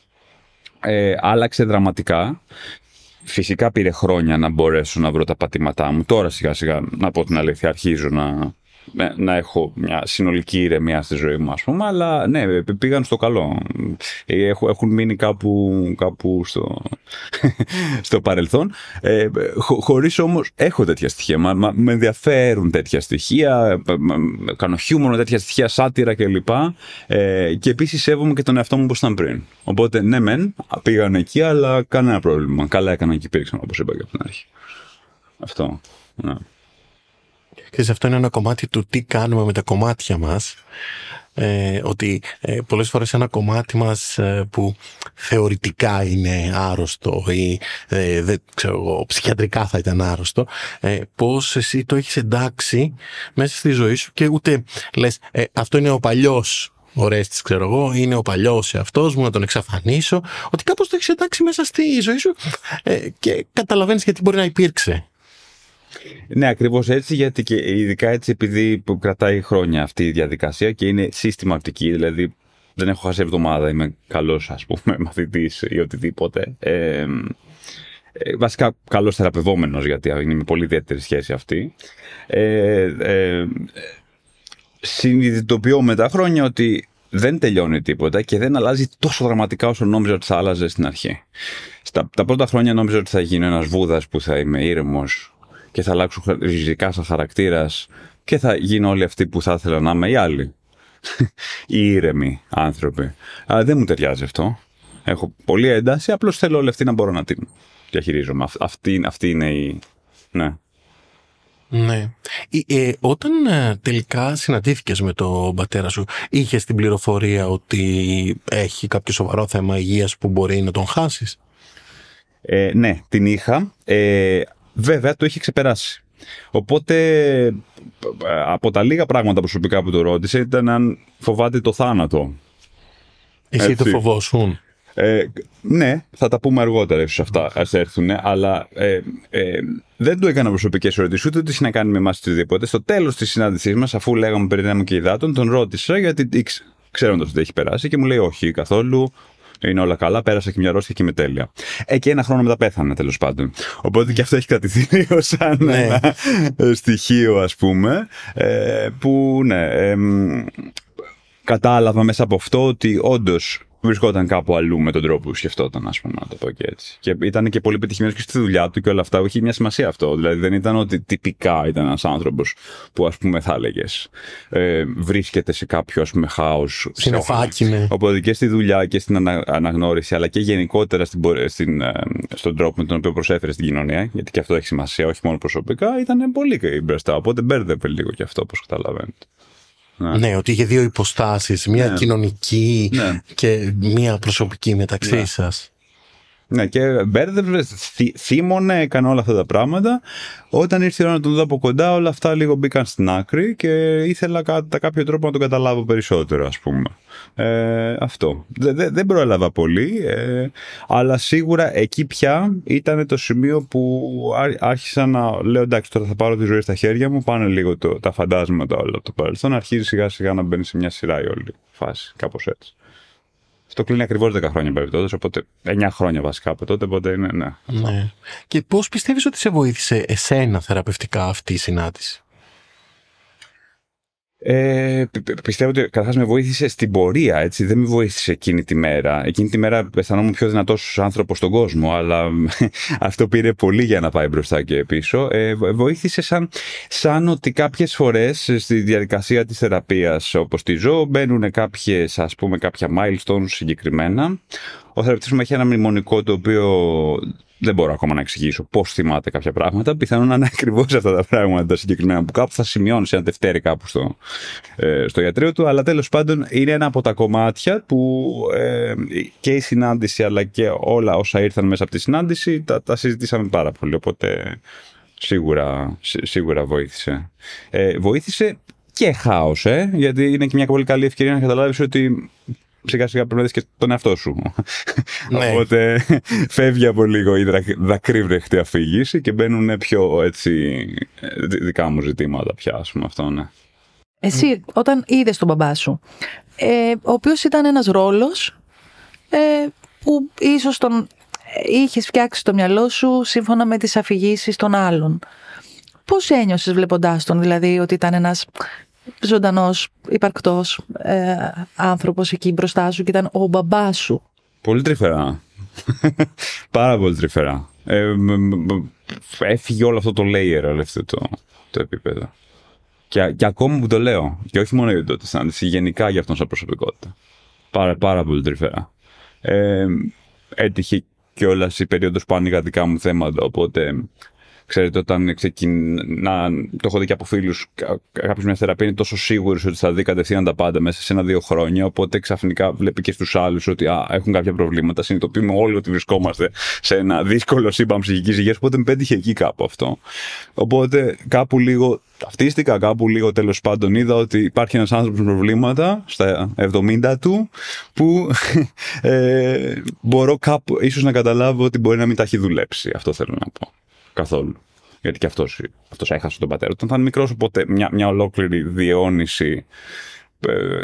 ε, άλλαξε δραματικά. Φυσικά πήρε χρόνια να μπορέσω να βρω τα πατήματά μου. Τώρα σιγά σιγά, να πω την αλήθεια, αρχίζω να, να έχω μια συνολική ηρεμία στη ζωή μου, ας πούμε, αλλά ναι, πήγαν στο καλό. Ε, Έχω, έχουν μείνει κάπου, κάπου στο, στο παρελθόν, ε, χω, χωρίς όμως, έχω τέτοια στοιχεία, μα, μα- με ενδιαφέρουν τέτοια στοιχεία, ε, μα- μα- κάνω χιούμορ με τέτοια στοιχεία, σάτυρα κλπ. Ε, και επίσης σέβομαι και τον εαυτό μου όπως ήταν πριν. Οπότε, ναι μεν, πήγαν εκεί, αλλά κανένα πρόβλημα. Καλά έκανα και υπήρξαν, όπως είπα και από την αρχή. Αυτό, ναι. Ξέρεις, αυτό είναι ένα κομμάτι του τι κάνουμε με τα κομμάτια μας. Ε, ότι ε, πολλές φορές ένα κομμάτι μας ε, που θεωρητικά είναι άρρωστο ή ε, δεν ξέρω εγώ, ψυχιατρικά θα ήταν άρρωστο ε, πώς εσύ το έχεις εντάξει μέσα στη ζωή σου και ούτε λες ε, αυτό είναι ο παλιός ο Ρέστης, ξέρω εγώ, είναι ο παλιός εαυτός μου, να τον εξαφανίσω. Ότι κάπως το έχεις εντάξει μέσα στη ζωή σου ε, και καταλαβαίνεις γιατί μπορεί να υπήρξε. Ναι, ακριβώς έτσι, γιατί και ειδικά έτσι επειδή που κρατάει χρόνια αυτή η διαδικασία και είναι συστηματική, δηλαδή δεν έχω χάσει εβδομάδα, είμαι καλός ας πούμε μαθητής ή οτιδήποτε. Ε, ε, βασικά καλός θεραπευόμενος, γιατί είναι μια πολύ ιδιαίτερη σχέση αυτή. Ε, ε, συνειδητοποιώ με τα χρόνια ότι δεν τελειώνει τίποτα και δεν αλλάζει τόσο δραματικά όσο νόμιζα ότι θα άλλαζε στην αρχή. Στα τα πρώτα χρόνια νόμιζα ότι θα γίνω ένας βούδας που θα είμαι ήρεμος και θα αλλάξω χα- ριζικά σαν χαρακτήρας και θα γίνω όλοι αυτοί που θα ήθελα να είμαι οι άλλοι. οι ήρεμοι άνθρωποι. Αλλά δεν μου ταιριάζει αυτό. Έχω πολλή ένταση, απλώς θέλω όλη αυτή να μπορώ να την διαχειρίζομαι. Αυ- Αυτή, αυτή είναι η... Ναι. Ναι. Ε, ε, όταν ε, τελικά συναντήθηκες με τον πατέρα σου, είχες την πληροφορία ότι έχει κάποιο σοβαρό θέμα υγείας που μπορεί να τον χάσεις; Ε, ναι, την είχα. Ε, βέβαια, το είχε ξεπεράσει. Οπότε, ε, από τα λίγα πράγματα προσωπικά που το ρώτησε ήταν αν φοβάται το θάνατο. Εσύ Έτσι. το φοβόσουν. Ε, ναι, θα τα πούμε αργότερα ίσως αυτά, ας έρθουν, αλλά ε, ε, δεν του έκανα προσωπικές ερωτήσεις, ούτε τις είχε να κάνει με εμάς οτιδήποτε. Στο τέλος της συνάντησής μας, αφού λέγαμε περί μου και υδάτων, τον ρώτησα γιατί ήξ- ξέροντας ότι έχει περάσει και μου λέει όχι καθόλου, είναι όλα καλά, πέρασα και μια αρρώστια και είμαι τέλεια. Ε, και ένα χρόνο μετά πέθανε τέλος πάντων. Οπότε και αυτό έχει κρατηθεί λίγο σαν Ναι. ένα ε, στοιχείο, ας πούμε, ε, που ναι, εμ, κατάλαβα μέσα από αυτό ότι όντως βρισκόταν κάπου αλλού με τον τρόπο που σκεφτόταν, ας πούμε, να το πω και έτσι. Και ήταν και πολύ πετυχημένο και στη δουλειά του και όλα αυτά. Είχε μια σημασία αυτό. Δηλαδή δεν ήταν ότι τυπικά ήταν ένας άνθρωπος που, ας πούμε, θα έλεγες ε, βρίσκεται σε κάποιο, ας πούμε, χάος. Συννεφάκι, ναι. Οπότε και στη δουλειά και στην ανα, αναγνώριση, αλλά και γενικότερα στην, πορε- στην, ε, στον τρόπο με τον οποίο προσέφερε στην κοινωνία, γιατί και αυτό έχει σημασία, όχι μόνο προσωπικά, ήταν πολύ μπροστά. Οπότε μπέρδευε λίγο και αυτό, όπως καταλαβαίνετε. Ναι, ότι είχε δύο υποστάσεις, μία Ναι. κοινωνική Ναι. και μία προσωπική μεταξύ Ναι. σας. Ναι, και μπέρδευε, θύμωνε, έκανε όλα αυτά τα πράγματα. Όταν ήρθε η ώρα να τον δω από κοντά, όλα αυτά λίγο μπήκαν στην άκρη και ήθελα κατά κάποιο τρόπο να τον καταλάβω περισσότερο, ας πούμε. Ε, αυτό. Δεν δε, πρόλαβα πολύ, ε, αλλά σίγουρα εκεί πια ήταν το σημείο που άρχισα να λέω εντάξει τώρα θα πάρω τη ζωή στα χέρια μου, πάνε λίγο το, τα φαντάσματα όλα από το παρελθόν, αρχίζει σιγά σιγά να μπαίνει σε μια σειρά η όλη φάση, κάπως έτσι. Αυτό κλείνει ακριβώς 10 χρόνια περιπτώσεις, οπότε 9 χρόνια βασικά από τότε, οπότε είναι ναι. ναι. Και πώς πιστεύεις ότι σε βοήθησε εσένα θεραπευτικά αυτή η συνάντηση; Ε, πιστεύω ότι καταρχάς με βοήθησε στην πορεία, έτσι. Δεν με βοήθησε εκείνη τη μέρα. Εκείνη τη μέρα αισθανόμουν πιο δυνατός άνθρωπος στον κόσμο, αλλά αυτό πήρε πολύ για να πάει μπροστά και πίσω. Ε, βοήθησε σαν, σαν ότι κάποιες φορές στη διαδικασία της θεραπείας, όπως τη ζω, μπαίνουν κάποιες, ας πούμε, κάποια milestones συγκεκριμένα. Ο θεραπευτή μου έχει ένα μνημονικό το οποίο δεν μπορώ ακόμα να εξηγήσω πώς θυμάται κάποια πράγματα. Πιθανόν να είναι ακριβώς αυτά τα πράγματα τα συγκεκριμένα που κάπου θα σημειώνεις σε ένα Δευτέρι κάπου στο, ε, στο ιατρείο του. Αλλά τέλος πάντων είναι ένα από τα κομμάτια που ε, και η συνάντηση αλλά και όλα όσα ήρθαν μέσα από τη συνάντηση τα, τα συζητήσαμε πάρα πολύ. Οπότε σίγουρα, σίγουρα βοήθησε. Ε, βοήθησε και χάος, ε, γιατί είναι και μια πολύ καλή ευκαιρία να καταλάβεις ότι σιγά σιγά πρέπει να δεις και τον εαυτό σου. Ναι. Οπότε φεύγει από λίγο η δακρύβρεχτη αφήγηση και μπαίνουν πιο έτσι δικά μου ζητήματα πια, ας πούμε αυτό, ναι. Εσύ, όταν είδες τον μπαμπά σου, ε, ο οποίος ήταν ένας ρόλος ε, που ίσως τον είχες φτιάξει στο μυαλό σου σύμφωνα με τις αφηγήσεις των άλλων. Πώς ένιωσες βλέποντάς τον, δηλαδή ότι ήταν ένας ζωντανός, υπαρκτός ε, άνθρωπος εκεί μπροστά σου και ήταν ο μπαμπάς σου. Πολύ τρυφερά. Πάρα πολύ τρυφερά. Ε, έφυγε όλο αυτό το layer, όλο αυτό το, το επίπεδο. Και, και ακόμα που το λέω, και όχι μόνο για το συνάντηση, γενικά για αυτόν σαν προσωπικότητα. Πάρα, πάρα πολύ τρυφερά. Ε, έτυχε κιόλας η περίοδος που άνοιγα δικά μου θέματα, οπότε Ξέρετε, όταν ξεκινά, το έχω δει και από φίλους, κάποιο μια θεραπεία είναι τόσο σίγουρος ότι θα δει κατευθείαν τα πάντα μέσα σε ένα-δύο χρόνια. Οπότε ξαφνικά βλέπει και στους άλλους ότι α, έχουν κάποια προβλήματα. Συνειδητοποιούμε όλοι ότι βρισκόμαστε σε ένα δύσκολο σύμπαν ψυχικής υγείας. Οπότε με πέτυχε εκεί κάπου αυτό. Οπότε κάπου λίγο ταυτίστηκα, κάπου λίγο τέλος πάντων είδα ότι υπάρχει ένας άνθρωπος με προβλήματα στα 70 του που ε, μπορώ κάπου ίσως να καταλάβω ότι μπορεί να μην τα έχει δουλέψει. Αυτό θέλω να πω καθόλου. Γιατί και αυτός αυτός έχασε τον πατέρα του. Όταν ήταν μικρός, οπότε μια, μια ολόκληρη διαιώνιση ε,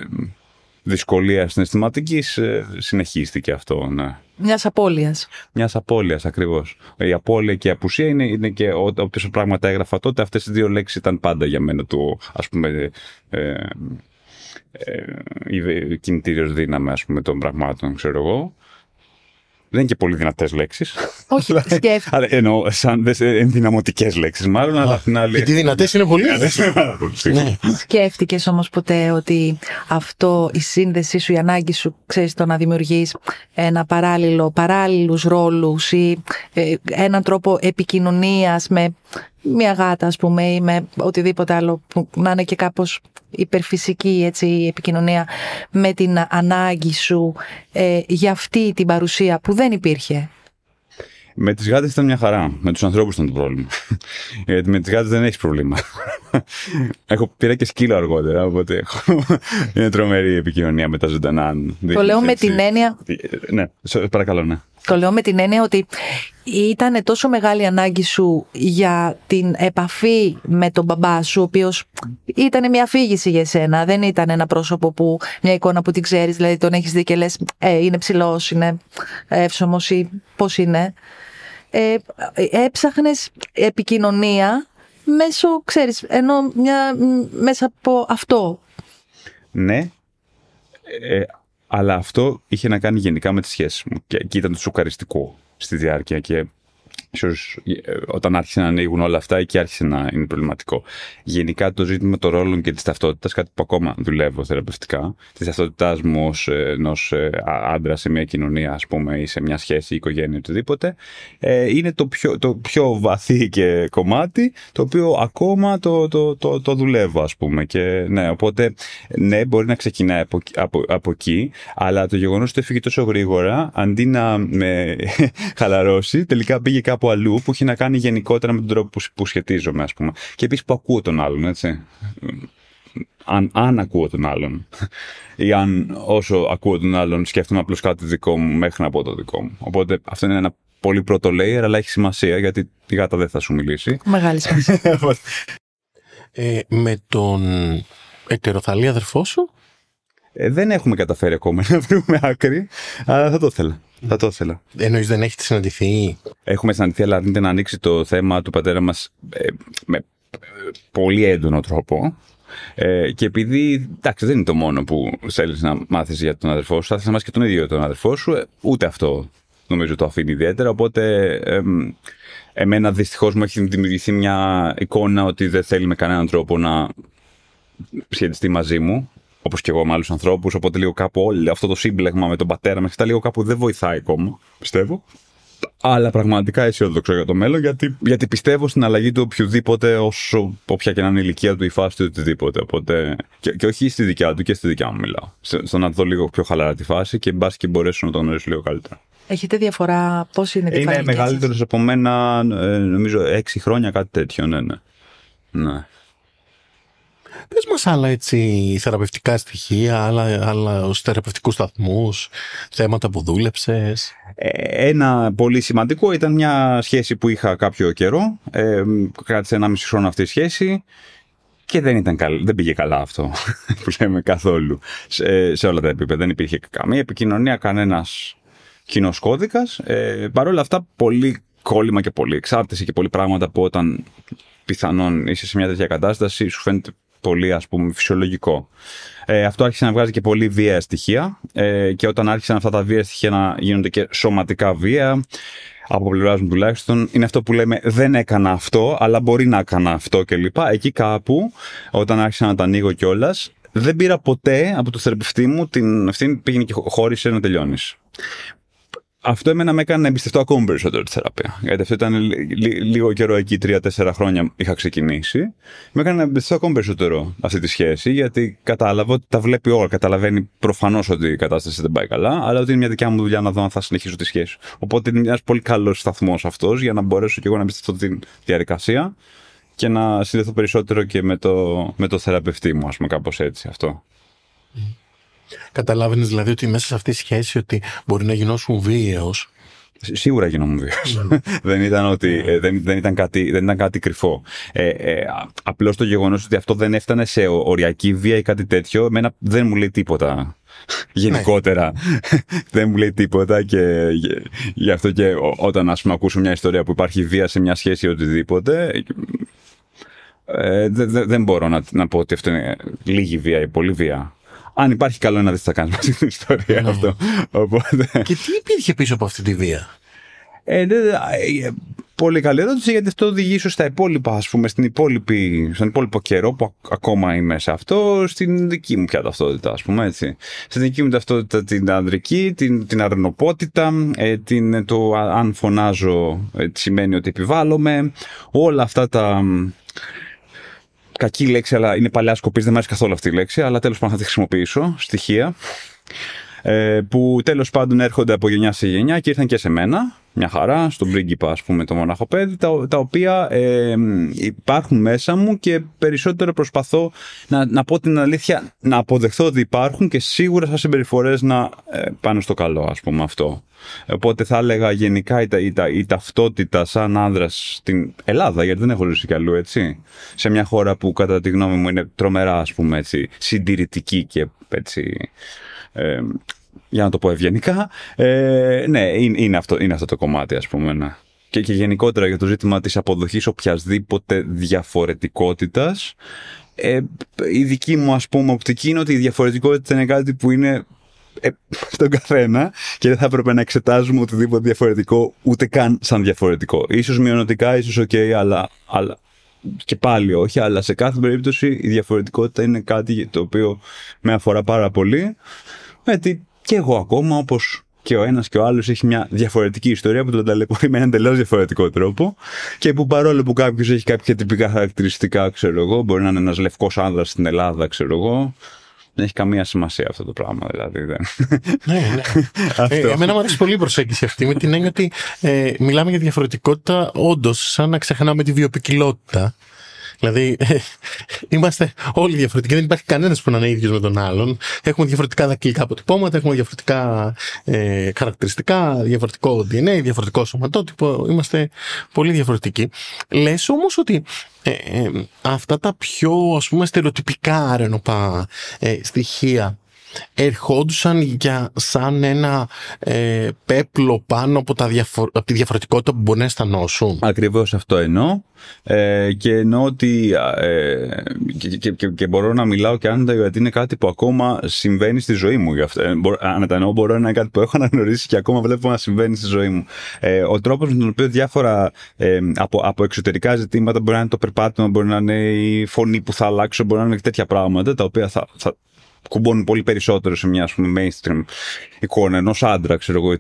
δυσκολία συναισθηματικής ε, συνεχίστηκε αυτό. Ναι. Μιας απώλειας. Μιας απώλειας, ακριβώς. Η απώλεια και η απουσία είναι, είναι και όποια πράγματα έγραφα τότε. Αυτές οι δύο λέξεις ήταν πάντα για μένα το ας πούμε. Ε, ε, η κινητήριος δύναμη ας πούμε των πραγμάτων, ξέρω εγώ. Δεν είναι και πολύ δυνατές λέξεις. Όχι, σκέφτομαι. Αλλά εννοώ σαν ενδυναμωτικέ λέξεις, μάλλον. Αλλά την άλλη. Γιατί δυνατές είναι πολύ. ναι. Σκέφτηκες όμως ποτέ ότι αυτό, η σύνδεσή σου, η ανάγκη σου, ξέρεις, το να δημιουργείς ένα παράλληλο, παράλληλους ρόλους ή ε, έναν τρόπο επικοινωνίας με μια γάτα, ας πούμε, ή με οτιδήποτε άλλο που να είναι και κάπως υπερφυσική έτσι, η επικοινωνία με την ανάγκη σου ε, για αυτή την παρουσία που δεν υπήρχε. Με τις γάτες ήταν μια χαρά. Με τους ανθρώπους ήταν το πρόβλημα. Γιατί με τις γάτες δεν έχεις πρόβλημα. έχω πήρα και σκύλο αργότερα, οπότε έχω... είναι τρομερή η επικοινωνία με τα ζωντανά. Το λέω με την έννοια... Ναι, παρακαλώ, ναι. Το λέω με την έννοια ότι ήταν τόσο μεγάλη ανάγκη σου για την επαφή με τον μπαμπά σου, ο οποίος ήταν μια αφήγηση για σένα. Δεν ήταν ένα πρόσωπο που, μια εικόνα που την ξέρεις, δηλαδή τον έχεις δει και λες, ε, είναι ψηλός, είναι εύσωμο ή πώς είναι. Ε, έψαχνες επικοινωνία μέσω, ξέρεις, ενώ μια, μέσα από αυτό. Ναι, ε, αλλά αυτό είχε να κάνει γενικά με τις σχέσεις μου. Και, και ήταν το σοκαριστικό στη διάρκεια και ίσως ε, όταν άρχισε να ανοίγουν όλα αυτά, εκεί άρχισε να είναι προβληματικό. Γενικά το ζήτημα των ρόλων και της ταυτότητας, κάτι που ακόμα δουλεύω θεραπευτικά, της ταυτότητάς μου ως ενός ε, άντρα σε μια κοινωνία, ας πούμε, ή σε μια σχέση, οικογένεια, οτιδήποτε, ε, είναι το πιο, το πιο βαθύ και κομμάτι, το οποίο ακόμα το, το, το, το δουλεύω, ας πούμε. Και, ναι, οπότε, ναι, μπορεί να ξεκινάει από, από, από εκεί, αλλά το γεγονός ότι έφυγε τόσο γρήγορα, αντί να με χαλαρώσει, τελικά πήγε κάπου αλλού που έχει να κάνει γενικότερα με τον τρόπο που, που σχετίζομαι, ας πούμε. Και επίσης που ακούω τον άλλον, έτσι. Αν, αν ακούω τον άλλον. Ή αν όσο ακούω τον άλλον σκέφτομαι απλώς κάτι δικό μου μέχρι να πω το δικό μου. Οπότε αυτό είναι ένα πολύ πρώτο layer, αλλά έχει σημασία γιατί η γάτα δεν θα σου μιλήσει. Μεγάλη σημασία. ε, με τον ετεροθαλή αδερφό σου; Ε, δεν έχουμε καταφέρει ακόμα να βρούμε άκρη, αλλά θα το ήθελα. Θα το ήθελα. Εννοείς δεν έχετε συναντηθεί; Έχουμε συναντηθεί, αλλά αρνείται να ανοίξει το θέμα του πατέρα μας ε, με πολύ έντονο τρόπο. Ε, και επειδή, εντάξει, δεν είναι το μόνο που θέλεις να μάθεις για τον αδερφό σου, θα ήθελα να μάθεις και τον ίδιο τον αδερφό σου, ε, ούτε αυτό νομίζω το αφήνει ιδιαίτερα, οπότε ε, εμένα δυστυχώς μου έχει δημιουργηθεί μια εικόνα ότι δεν θέλει με κανέναν τρόπο να σχετιστεί μαζί μου όπως και εγώ με άλλους ανθρώπους. Οπότε λίγο κάπου όλο αυτό το σύμπλεγμα με τον πατέρα μα και λίγο κάπου δεν βοηθάει ακόμα, πιστεύω. Αλλά πραγματικά αισιόδοξο για το μέλλον, γιατί, γιατί πιστεύω στην αλλαγή του οποιοδήποτε, όσο όποια και να είναι η ηλικία του, η φάση του, οτιδήποτε. Οπότε, και, και όχι στη δικιά του και στη δικιά μου μιλάω. Στο να δω λίγο πιο χαλαρά τη φάση και μπας και μπορέσω να τον γνωρίσω λίγο καλύτερα. Έχετε διαφορά, πώς είναι διαφορά. Είναι μεγαλύτερος από μένα, ε, νομίζω, έξι χρόνια, κάτι τέτοιο, ναι, ναι. ναι. Πες μας άλλα έτσι θεραπευτικά στοιχεία, άλλα, άλλα ως θεραπευτικούς σταθμούς, θέματα που δούλεψες. Ε, ένα πολύ σημαντικό ήταν μια σχέση που είχα κάποιο καιρό. Ε, κράτησε ένα μισή χρόνο αυτή η σχέση. Και δεν, ήταν καλ... δεν πήγε καλά αυτό που λέμε καθόλου σε, σε όλα τα επίπεδα. Δεν υπήρχε καμία επικοινωνία, κανένας κοινός κώδικας. Ε, Παρ' όλα αυτά, πολύ κόλλημα και πολύ εξάρτηση και πολλοί πράγματα που όταν πιθανόν είσαι σε μια τέτοια κατάσταση σου φαίνεται πολύ ας πούμε φυσιολογικό. Ε, αυτό άρχισε να βγάζει και πολύ βία στοιχεία ε, και όταν άρχισαν αυτά τα βία στοιχεία να γίνονται και σωματικά βία από πλευράς μου τουλάχιστον, είναι αυτό που λέμε δεν έκανα αυτό, αλλά μπορεί να έκανα αυτό κλπ. Εκεί κάπου, όταν άρχισα να τα ανοίγω κιόλας, δεν πήρα ποτέ από το θεραπευτή μου την ευθύνη πήγαινε και χώρισε να τελειώνεις αυτό εμένα με έκανε να εμπιστευτώ ακόμη περισσότερο τη θεραπεία. Γιατί αυτό ήταν λίγο καιρό εκεί, τρία-τέσσερα χρόνια είχα ξεκινήσει. Με έκανε να εμπιστευτώ ακόμη περισσότερο αυτή τη σχέση, γιατί κατάλαβα ότι τα βλέπει όλα. Καταλαβαίνει προφανώς ότι η κατάσταση δεν πάει καλά, αλλά ότι είναι μια δικιά μου δουλειά να δω αν θα συνεχίσω τη σχέση. Οπότε είναι ένας πολύ καλός σταθμός αυτός για να μπορέσω και εγώ να εμπιστευτώ τη διαδικασία και να συνδεθώ περισσότερο και με το, με το θεραπευτή μου, ας πούμε, κάπως έτσι αυτό. Καταλάβαινες δηλαδή ότι μέσα σε αυτή τη σχέση ότι μπορεί να γινώσουν βίαιος; Σίγουρα γινόμουν βίαιος. Ναι. δεν, ήταν ότι, ε, δεν, δεν, ήταν κάτι, δεν ήταν κάτι κρυφό. Ε, ε, Απλώς το γεγονός ότι αυτό δεν έφτανε σε οριακή βία ή κάτι τέτοιο, εμένα δεν μου λέει τίποτα. Γενικότερα δεν μου λέει τίποτα και γι' αυτό και όταν ας πούμε ακούσω μια ιστορία που υπάρχει βία σε μια σχέση ή οτιδήποτε ε, δεν, δεν μπορώ να, να πω ότι αυτό είναι λίγη βία ή πολύ βία αν υπάρχει καλό να δεις τι θα κάνεις μαζί την ιστορία ναι. αυτό. Οπότε... Και τι υπήρχε πίσω από αυτή τη βία; Ε, ε, πολύ καλή ερώτηση γιατί αυτό οδηγεί ίσως στα υπόλοιπα, ας πούμε, στην υπόλοιπη, στον υπόλοιπο καιρό που ακόμα είμαι σε αυτό, στην δική μου πια ταυτότητα, ας πούμε έτσι. Στην δική μου ταυτότητα την ανδρική, την, την αρνοπότητα, ε, την, το αν φωνάζω ε, σημαίνει ότι επιβάλλομαι, όλα αυτά τα κακή λέξη, αλλά είναι παλιά σκοπής, δεν μου αρέσει καθόλου αυτή η λέξη, αλλά τέλος πάντων θα τη χρησιμοποιήσω. Στοιχεία. Ε, που τέλος πάντων έρχονται από γενιά σε γενιά και ήρθαν και σε μένα, μια χαρά, στον πρίγκιπα, ας πούμε, το μοναχοπέδι, τα, τα οποία ε, υπάρχουν μέσα μου και περισσότερο προσπαθώ να, να πω την αλήθεια, να αποδεχθώ ότι υπάρχουν και σίγουρα σαν συμπεριφορές να ε, πάνε στο καλό, ας πούμε, αυτό. Οπότε θα έλεγα γενικά η, η, η ταυτότητα σαν άνδρας στην Ελλάδα, γιατί δεν έχω ζήσει κι αλλού, έτσι. Σε μια χώρα που κατά τη γνώμη μου είναι τρομερά, ας πούμε, έτσι, συντηρητική και έτσι. Ε, για να το πω ευγενικά. Ε, ναι, είναι, είναι, αυτό, είναι αυτό το κομμάτι, ας πούμε. Ναι. Και, και γενικότερα για το ζήτημα της αποδοχής οποιασδήποτε διαφορετικότητας. Ε, η δική μου, ας πούμε, οπτική είναι ότι η διαφορετικότητα είναι κάτι που είναι ε, στον καθένα και δεν θα έπρεπε να εξετάζουμε οτιδήποτε διαφορετικό ούτε καν σαν διαφορετικό. Ίσως μειονοτικά, ίσως οκ, αλλά, αλλά και πάλι όχι, αλλά σε κάθε περίπτωση η διαφορετικότητα είναι κάτι το οποίο με αφορά πάρα πολύ. Γιατί και εγώ ακόμα, όπως και ο ένας και ο άλλος έχει μια διαφορετική ιστορία που τον ταλαιπωρεί με έναν τελείως διαφορετικό τρόπο και που παρόλο που κάποιος έχει κάποια τυπικά χαρακτηριστικά, ξέρω εγώ, μπορεί να είναι ένας λευκός άνδρας στην Ελλάδα, ξέρω εγώ, δεν έχει καμία σημασία αυτό το πράγμα, δηλαδή. Δεν. ναι, ναι. ε, εμένα μου αρέσει πολύ η προσέγγιση αυτή με την έννοια ότι ε, μιλάμε για διαφορετικότητα όντως σαν να ξεχνάμε τη βιοπικιλότητα Δηλαδή, είμαστε όλοι διαφορετικοί. Δεν υπάρχει κανένας που να είναι ίδιος με τον άλλον. Έχουμε διαφορετικά δακτυλικά αποτυπώματα, έχουμε διαφορετικά ε, χαρακτηριστικά, διαφορετικό DNA, διαφορετικό σωματότυπο. Είμαστε πολύ διαφορετικοί. Λες όμως ότι ε, ε, αυτά τα πιο ας πούμε στερεοτυπικά αρενοπά ε, στοιχεία ερχόντουσαν για σαν ένα ε, πέπλο πάνω από, τα διαφο- από τη διαφορετικότητα που μπορεί να αισθανόσουν. Ακριβώς αυτό εννοώ ε, και εννοώ ότι ε, και, και, και, μπορώ να μιλάω και άνετα γιατί είναι κάτι που ακόμα συμβαίνει στη ζωή μου. αυτό. Ε, αν τα εννοώ μπορώ να είναι κάτι που έχω αναγνωρίσει και ακόμα βλέπω να συμβαίνει στη ζωή μου. Ε, ο τρόπος με τον οποίο διάφορα ε, από, από εξωτερικά ζητήματα μπορεί να είναι το περπάτημα, μπορεί να είναι η φωνή που θα αλλάξω, μπορεί να είναι τέτοια πράγματα τα οποία θα, θα, κουμπώνουν πολύ περισσότερο σε μια ας πούμε, mainstream εικόνα ενός άντρα, ξέρω εγώ,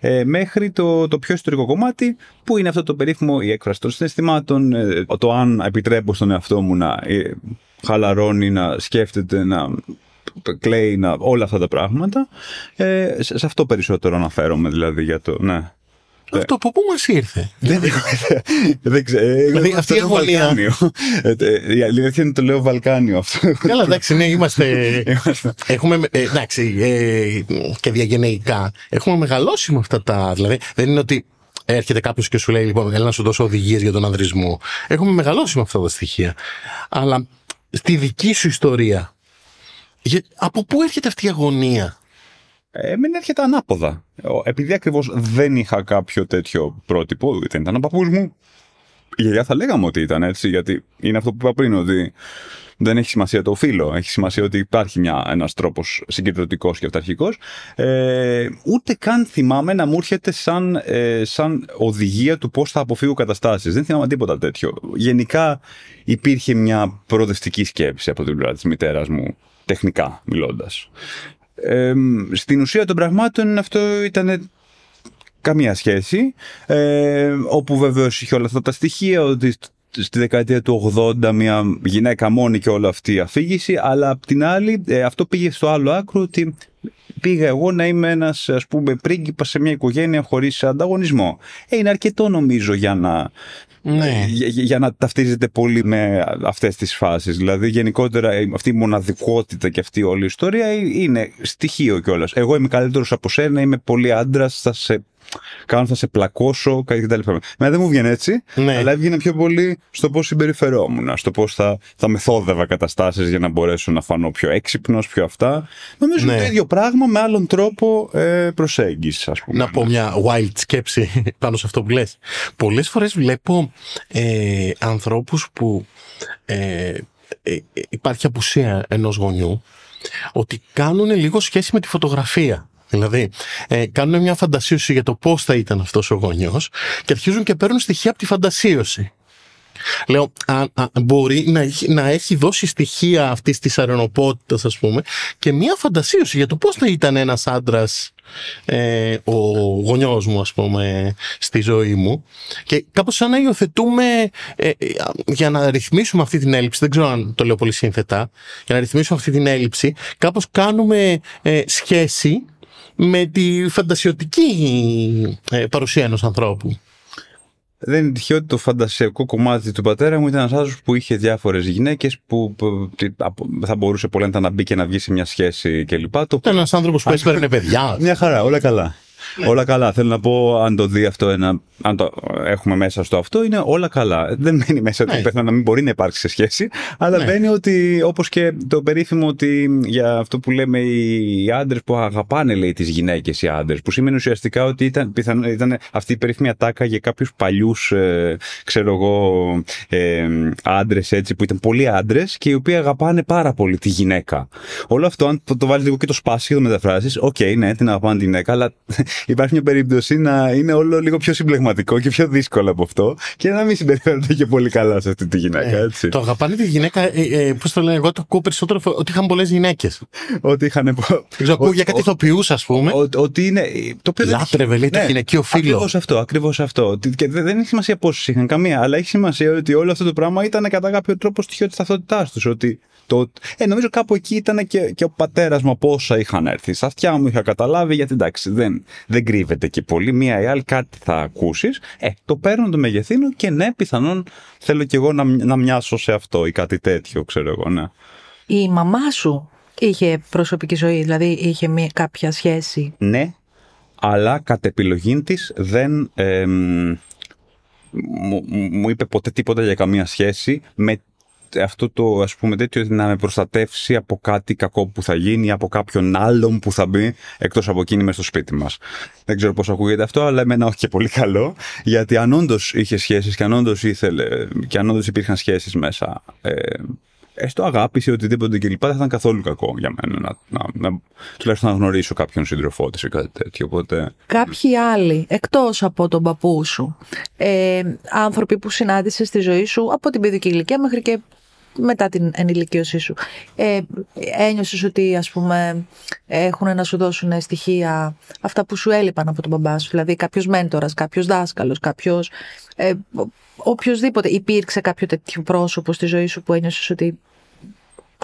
ε, μέχρι το, το πιο ιστορικό κομμάτι που είναι αυτό το περίφημο η έκφραση των συναισθημάτων, ε, το αν επιτρέπω στον εαυτό μου να ε, χαλαρώνει, να σκέφτεται, να κλαίει, να, όλα αυτά τα πράγματα. Ε, σε, σε αυτό περισσότερο αναφέρομαι δηλαδή για το, ναι. Αυτό από πού μας ήρθε; Δεν ξέρω. Δηλαδή αυτή η αγωνία. Η αλήθεια είναι το λέω Βαλκάνιο αυτό. Καλά, εντάξει, ναι, είμαστε. Έχουμε. Ε, εντάξει, ε, και διαγενεϊκά. Έχουμε μεγαλώσει με αυτά τα. Δηλαδή, δεν είναι ότι έρχεται κάποιος και σου λέει: Λοιπόν, έλα να σου δώσω οδηγίες για τον ανδρισμό. Έχουμε μεγαλώσει με αυτά τα στοιχεία. Αλλά στη δική σου ιστορία, από πού έρχεται αυτή η αγωνία; Εμένα έρχεται ανάποδα. Επειδή ακριβώς δεν είχα κάποιο τέτοιο πρότυπο, δεν ήταν ο παππούς μου. Η γιαγιά θα λέγαμε ότι ήταν έτσι, γιατί είναι αυτό που είπα πριν, ότι δεν έχει σημασία το φύλλο. Έχει σημασία ότι υπάρχει ένα ένας τρόπος συγκεντρωτικός και αυταρχικός. Ε, ούτε καν θυμάμαι να μου έρχεται σαν, ε, σαν οδηγία του πώς θα αποφύγω καταστάσεις. Δεν θυμάμαι τίποτα τέτοιο. Γενικά υπήρχε μια προοδευτική σκέψη από την πλευρά της μητέρας μου, τεχνικά μιλώντας στην ουσία των πραγμάτων αυτό ήταν καμία σχέση. Ε, όπου βεβαίως είχε όλα αυτά τα στοιχεία ότι στη δεκαετία του 80 μια γυναίκα μόνη και όλη αυτή η αφήγηση, αλλά απ' την άλλη ε, αυτό πήγε στο άλλο άκρο ότι πήγα εγώ να είμαι ένας ας πούμε πρίγκιπας σε μια οικογένεια χωρίς ανταγωνισμό. Ε, είναι αρκετό νομίζω για να ναι. για, για, να ταυτίζεται πολύ με αυτές τις φάσεις. Δηλαδή γενικότερα αυτή η μοναδικότητα και αυτή η όλη η ιστορία είναι στοιχείο κιόλας. Εγώ είμαι καλύτερος από σένα, είμαι πολύ άντρας, θα σε κάνω, θα σε πλακώσω κτλ. Μένα δεν μου βγαίνει έτσι, ναι. αλλά έβγαινε πιο πολύ στο πώς συμπεριφερόμουν, στο πώς θα, θα μεθόδευα καταστάσεις για να μπορέσω να φανώ πιο έξυπνος, πιο αυτά. Νομίζω ναι. το ίδιο πράγμα με άλλον τρόπο ε, προσέγγισης, ας πούμε. Να πω μια wild σκέψη πάνω σε αυτό που λες. Πολλές φορές βλέπω ε, ανθρώπους που ε, ε, υπάρχει απουσία ενός γονιού ότι κάνουν λίγο σχέση με τη φωτογραφία. Δηλαδή, ε, κάνουν μια φαντασίωση για το πώς θα ήταν αυτός ο γονιός και αρχίζουν και παίρνουν στοιχεία από τη φαντασίωση. Λέω, αν, μπορεί να έχει, να έχει δώσει στοιχεία αυτής της αρενοπότητας, ας πούμε, και μια φαντασίωση για το πώς θα ήταν ένας άντρας, ε, ο γονιός μου, ας πούμε, στη ζωή μου. Και κάπως σαν να υιοθετούμε ε, για να ρυθμίσουμε αυτή την έλλειψη. Δεν ξέρω αν το λέω πολύ σύνθετα. Για να ρυθμίσουμε αυτή την έλλειψη, κάπως κάνουμε ε, σχέση με τη φαντασιωτική ε, παρουσία ενός ανθρώπου. Δεν είναι τυχαίο ότι το φαντασιακό κομμάτι του πατέρα μου ήταν ένας άνθρωπος που είχε διάφορες γυναίκες που, θα μπορούσε πολλά να μπει και να βγει σε μια σχέση κλπ. Ήταν ένας άνθρωπος που έσπερνε παιδιά. Μια χαρά, όλα καλά. όλα καλά. Θέλω να πω, αν το δει αυτό ένα αν το έχουμε μέσα στο αυτό, είναι όλα καλά. Δεν μένει μέσα ναι. ότι να μην μπορεί να υπάρξει σε σχέση, αλλά ναι. μπαίνει ότι, όπως και το περίφημο ότι για αυτό που λέμε οι άντρες που αγαπάνε, λέει, τις γυναίκες οι άντρες, που σημαίνει ουσιαστικά ότι ήταν, πιθανό, ήταν αυτή η περίφημη ατάκα για κάποιους παλιούς, ε, ξέρω εγώ, ε, άντρες έτσι, που ήταν πολλοί άντρες και οι οποίοι αγαπάνε πάρα πολύ τη γυναίκα. Όλο αυτό, αν το, το βάλεις λίγο και το σπάσει και το μεταφράσεις, OK, okay, ναι, την αγαπάνε τη γυναίκα, αλλά υπάρχει μια περίπτωση να είναι όλο λίγο πιο συμπλεγματικό και πιο δύσκολο από αυτό και να μην συμπεριφέρονται και πολύ καλά σε αυτή τη γυναίκα. Ε, έτσι. το αγαπάνε τη γυναίκα, ε, ε, πώς το λένε, εγώ το ακούω περισσότερο ότι είχαν πολλές γυναίκες. ότι είχαν. Δεν ακούω για κάτι ηθοποιούς, ας πούμε. Ότι είναι. Το οποίο Λάτρευε, λέει, το ναι, γυναικείο φίλος. Ακριβώς αυτό, ακριβώς αυτό. Και δεν έχει σημασία πόσες είχαν καμία, αλλά έχει σημασία ότι όλο αυτό το πράγμα ήταν κατά κάποιο τρόπο στοιχείο της ταυτότητάς τους. Ότι το, ε, νομίζω κάπου εκεί ήταν και, και ο πατέρας μου από όσα είχαν έρθει. Στα αυτιά μου είχα καταλάβει, γιατί εντάξει, δεν, δεν κρύβεται και πολύ. Μία ή άλλη κάτι θα ακούσει. Ε, το παίρνω, το μεγεθύνω και ναι, πιθανόν θέλω κι εγώ να, να μοιάσω σε αυτό ή κάτι τέτοιο, ξέρω εγώ, ναι. Η μαμά σου είχε προσωπική ζωή, δηλαδή είχε μια, κάποια σχέση; Ναι, αλλά κατ' επιλογή της δεν. Ε, μου, μου είπε ποτέ τίποτα για καμία σχέση με αυτό το ας πούμε τέτοιο να με προστατεύσει από κάτι κακό που θα γίνει, από κάποιον άλλον που θα μπει εκτός από εκείνη μέσα στο σπίτι μας. Δεν ξέρω πώς ακούγεται αυτό, αλλά εμένα όχι και πολύ καλό, γιατί αν όντως είχε σχέσεις και αν όντως ήθελε και αν όντως υπήρχαν σχέσεις μέσα, ε, έστω αγάπη ή οτιδήποτε κλπ. δεν θα ήταν καθόλου κακό για μένα να, να, να τουλάχιστον να γνωρίσω κάποιον σύντροφό τη ή κάτι τέτοιο. Οπότε... Κάποιοι άλλοι, εκτός από τον παππού σου, ε, άνθρωποι που συνάντησες στη ζωή σου από την παιδική ηλικία μέχρι και μετά την ενηλικίωσή σου. Ε, ένιωσες ότι ας πούμε έχουν να σου δώσουν στοιχεία αυτά που σου έλειπαν από τον μπαμπά σου, δηλαδή κάποιος μέντορας, κάποιος δάσκαλος, κάποιος ε, οποιοδήποτε. Υπήρξε κάποιο τέτοιο πρόσωπο στη ζωή σου που ένιωσες ότι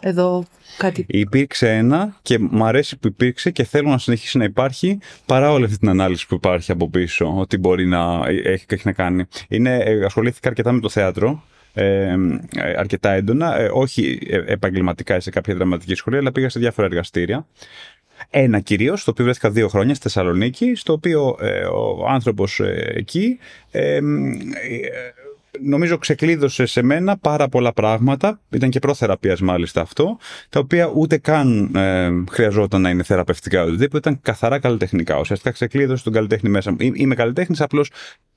εδώ κάτι. Υπήρξε ένα και μου αρέσει που υπήρξε και θέλω να συνεχίσει να υπάρχει παρά όλη αυτή την ανάλυση που υπάρχει από πίσω, ότι μπορεί να έχει, έχει να κάνει. Είναι, ε, ασχολήθηκα αρκετά με το θέατρο ε, αρκετά έντονα, ε, όχι ε, επαγγελματικά σε κάποια δραματική σχολή, αλλά πήγα σε διάφορα εργαστήρια. Ένα κυρίως, στο οποίο βρέθηκα δύο χρόνια στη Θεσσαλονίκη, στο οποίο ε, ο άνθρωπος εκεί νομίζω ξεκλείδωσε σε μένα πάρα πολλά πράγματα, ήταν και προθεραπείας μάλιστα αυτό, τα οποία ούτε καν ε, χρειαζόταν να είναι θεραπευτικά οτιδήποτε, ήταν καθαρά καλλιτεχνικά. Ουσιαστικά ξεκλείδωσε τον καλλιτέχνη μέσα μου. Είμαι καλλιτέχνης, απλώς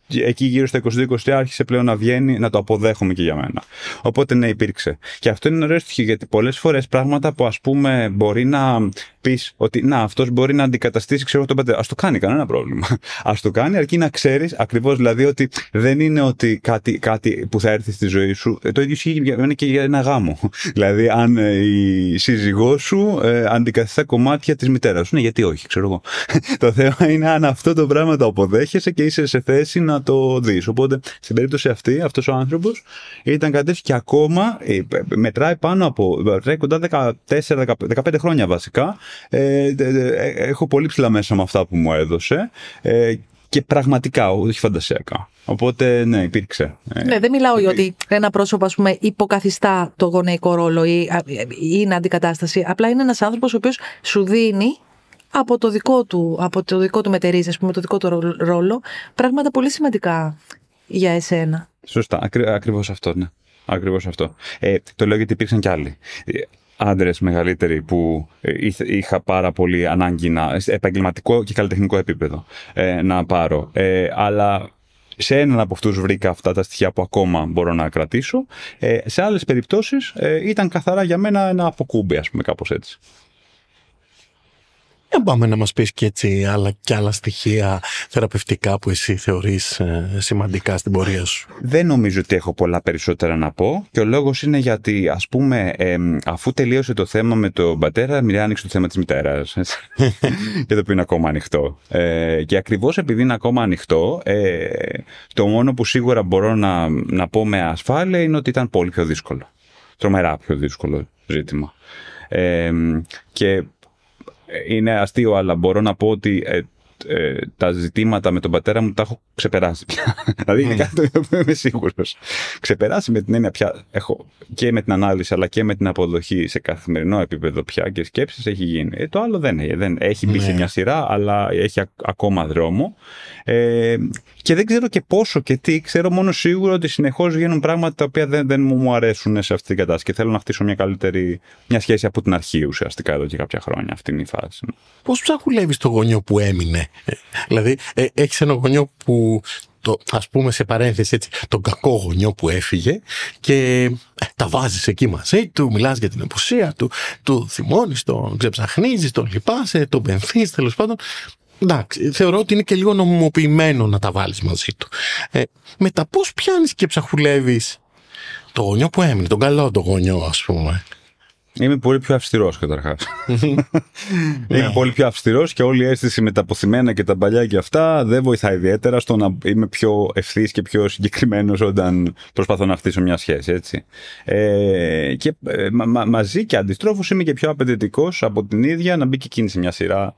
εκεί γύρω στα 22-23 άρχισε πλέον να βγαίνει να το αποδέχομαι και για μένα. Οπότε ναι, υπήρξε. Και αυτό είναι ωραίο στοιχείο γιατί πολλές φορές πράγματα που ας πούμε μπορεί να πεις ότι να, αυτός μπορεί να αντικαταστήσει, ξέρω τον πατέρα. Α το κάνει, κανένα πρόβλημα. Α το κάνει, αρκεί να ξέρεις ακριβώς δηλαδή ότι δεν είναι ότι κάτι, κάτι που θα έρθει στη ζωή σου. Ε, το ίδιο ισχύει για και για ένα γάμο. δηλαδή, αν ε, η σύζυγός σου ε, αντικαθιστά κομμάτια της μητέρας σου. Ναι, γιατί όχι, ξέρω εγώ. το θέμα είναι αν αυτό το πράγμα το αποδέχεσαι και είσαι σε θέση να το δεις. Οπότε, στην περίπτωση αυτή, αυτός ο άνθρωπος ήταν κάτι και ακόμα ε, μετράει πάνω από. μετράει κοντά 14-15 χρόνια βασικά ε, έχω πολύ ψηλά μέσα με αυτά που μου έδωσε ε, και πραγματικά, όχι φαντασιακά. Οπότε, ναι, υπήρξε. Ε, ναι, δεν μιλάω για ότι ένα πρόσωπο, ας πούμε, υποκαθιστά το γονεϊκό ρόλο ή είναι αντικατάσταση. Απλά είναι ένας άνθρωπος ο οποίος σου δίνει από το δικό του, από το δικό του μετερίζει, ας πούμε, το δικό του ρόλο, πράγματα πολύ σημαντικά για εσένα. Σωστά, ακριβώς αυτό, ναι. Ακριβώς αυτό. Ε, το λέω γιατί υπήρξαν κι άλλοι άντρες μεγαλύτεροι που ε, είχα πάρα πολύ ανάγκη να, σε επαγγελματικό και καλλιτεχνικό επίπεδο ε, να πάρω. Ε, αλλά σε έναν από αυτούς βρήκα αυτά τα στοιχεία που ακόμα μπορώ να κρατήσω. σε άλλες περιπτώσεις ήταν καθαρά για μένα ένα αποκούμπι, ας πούμε, κάπως έτσι. Δεν πάμε να μας πεις και έτσι άλλα και άλλα στοιχεία θεραπευτικά που εσύ θεωρείς ε, σημαντικά στην πορεία σου. Δεν νομίζω ότι έχω πολλά περισσότερα να πω και ο λόγος είναι γιατί ας πούμε αφού τελείωσε το θέμα με τον πατέρα μιλάει άνοιξε το θέμα της μητέρας και το οποίο είναι ακόμα ανοιχτό. Ε, και ακριβώς επειδή είναι ακόμα ανοιχτό ε, το μόνο που σίγουρα μπορώ να, να πω με ασφάλεια είναι ότι ήταν πολύ πιο δύσκολο. Τρομερά πιο δύσκολο ζήτημα. Ε, και είναι αστείο, αλλά μπορώ να πω ότι ε, ε, τα ζητήματα με τον πατέρα μου τα έχω ξεπεράσει πια. δηλαδή είναι κάτι το οποίο είμαι σίγουρος. Ξεπεράσει με την έννοια πια. Έχω και με την ανάλυση αλλά και με την αποδοχή σε καθημερινό επίπεδο πια και σκέψεις έχει γίνει. Ε, το άλλο δεν, δεν έχει μπει σε ναι. μια σειρά, αλλά έχει ακόμα δρόμο. Ε, Και δεν ξέρω και πόσο και τι. Ξέρω μόνο σίγουρα ότι συνεχώς βγαίνουν πράγματα τα οποία δεν, δεν μου αρέσουν σε αυτή την κατάσταση. Και θέλω να χτίσω μια καλύτερη μια σχέση από την αρχή ουσιαστικά εδώ και κάποια χρόνια. Αυτή είναι η φάση. Πώς ψαχουλεύεις το γονιό που έμεινε, ε, Δηλαδή, ε, έχεις ένα γονιό που το, ας πούμε σε παρένθεση έτσι, τον κακό γονιό που έφυγε και ε, τα βάζεις εκεί μαζί του, μιλάς για την επουσία του, του θυμώνεις, τον ξεψαχνίζεις, τον λυπάσαι, τον πενθείς, τέλος πάντων. Εντάξει, θεωρώ ότι είναι και λίγο νομιμοποιημένο να τα βάλεις μαζί του. Ε, μετά πώς πιάνεις και ψαχουλεύεις το γονιό που έμεινε, τον καλό το γονιό ας πούμε. Είμαι πολύ πιο αυστηρός καταρχάς. είμαι πολύ πιο αυστηρός και όλη η αίσθηση με τα αποθυμένα και τα παλιά και αυτά δεν βοηθάει ιδιαίτερα στο να είμαι πιο ευθύς και πιο συγκεκριμένος όταν προσπαθώ να χτίσω μια σχέση. Έτσι. Ε, και ε, μαζί και αντιστρόφως είμαι και πιο απαιτητικός από την ίδια να μπει και εκείνη σε μια σειρά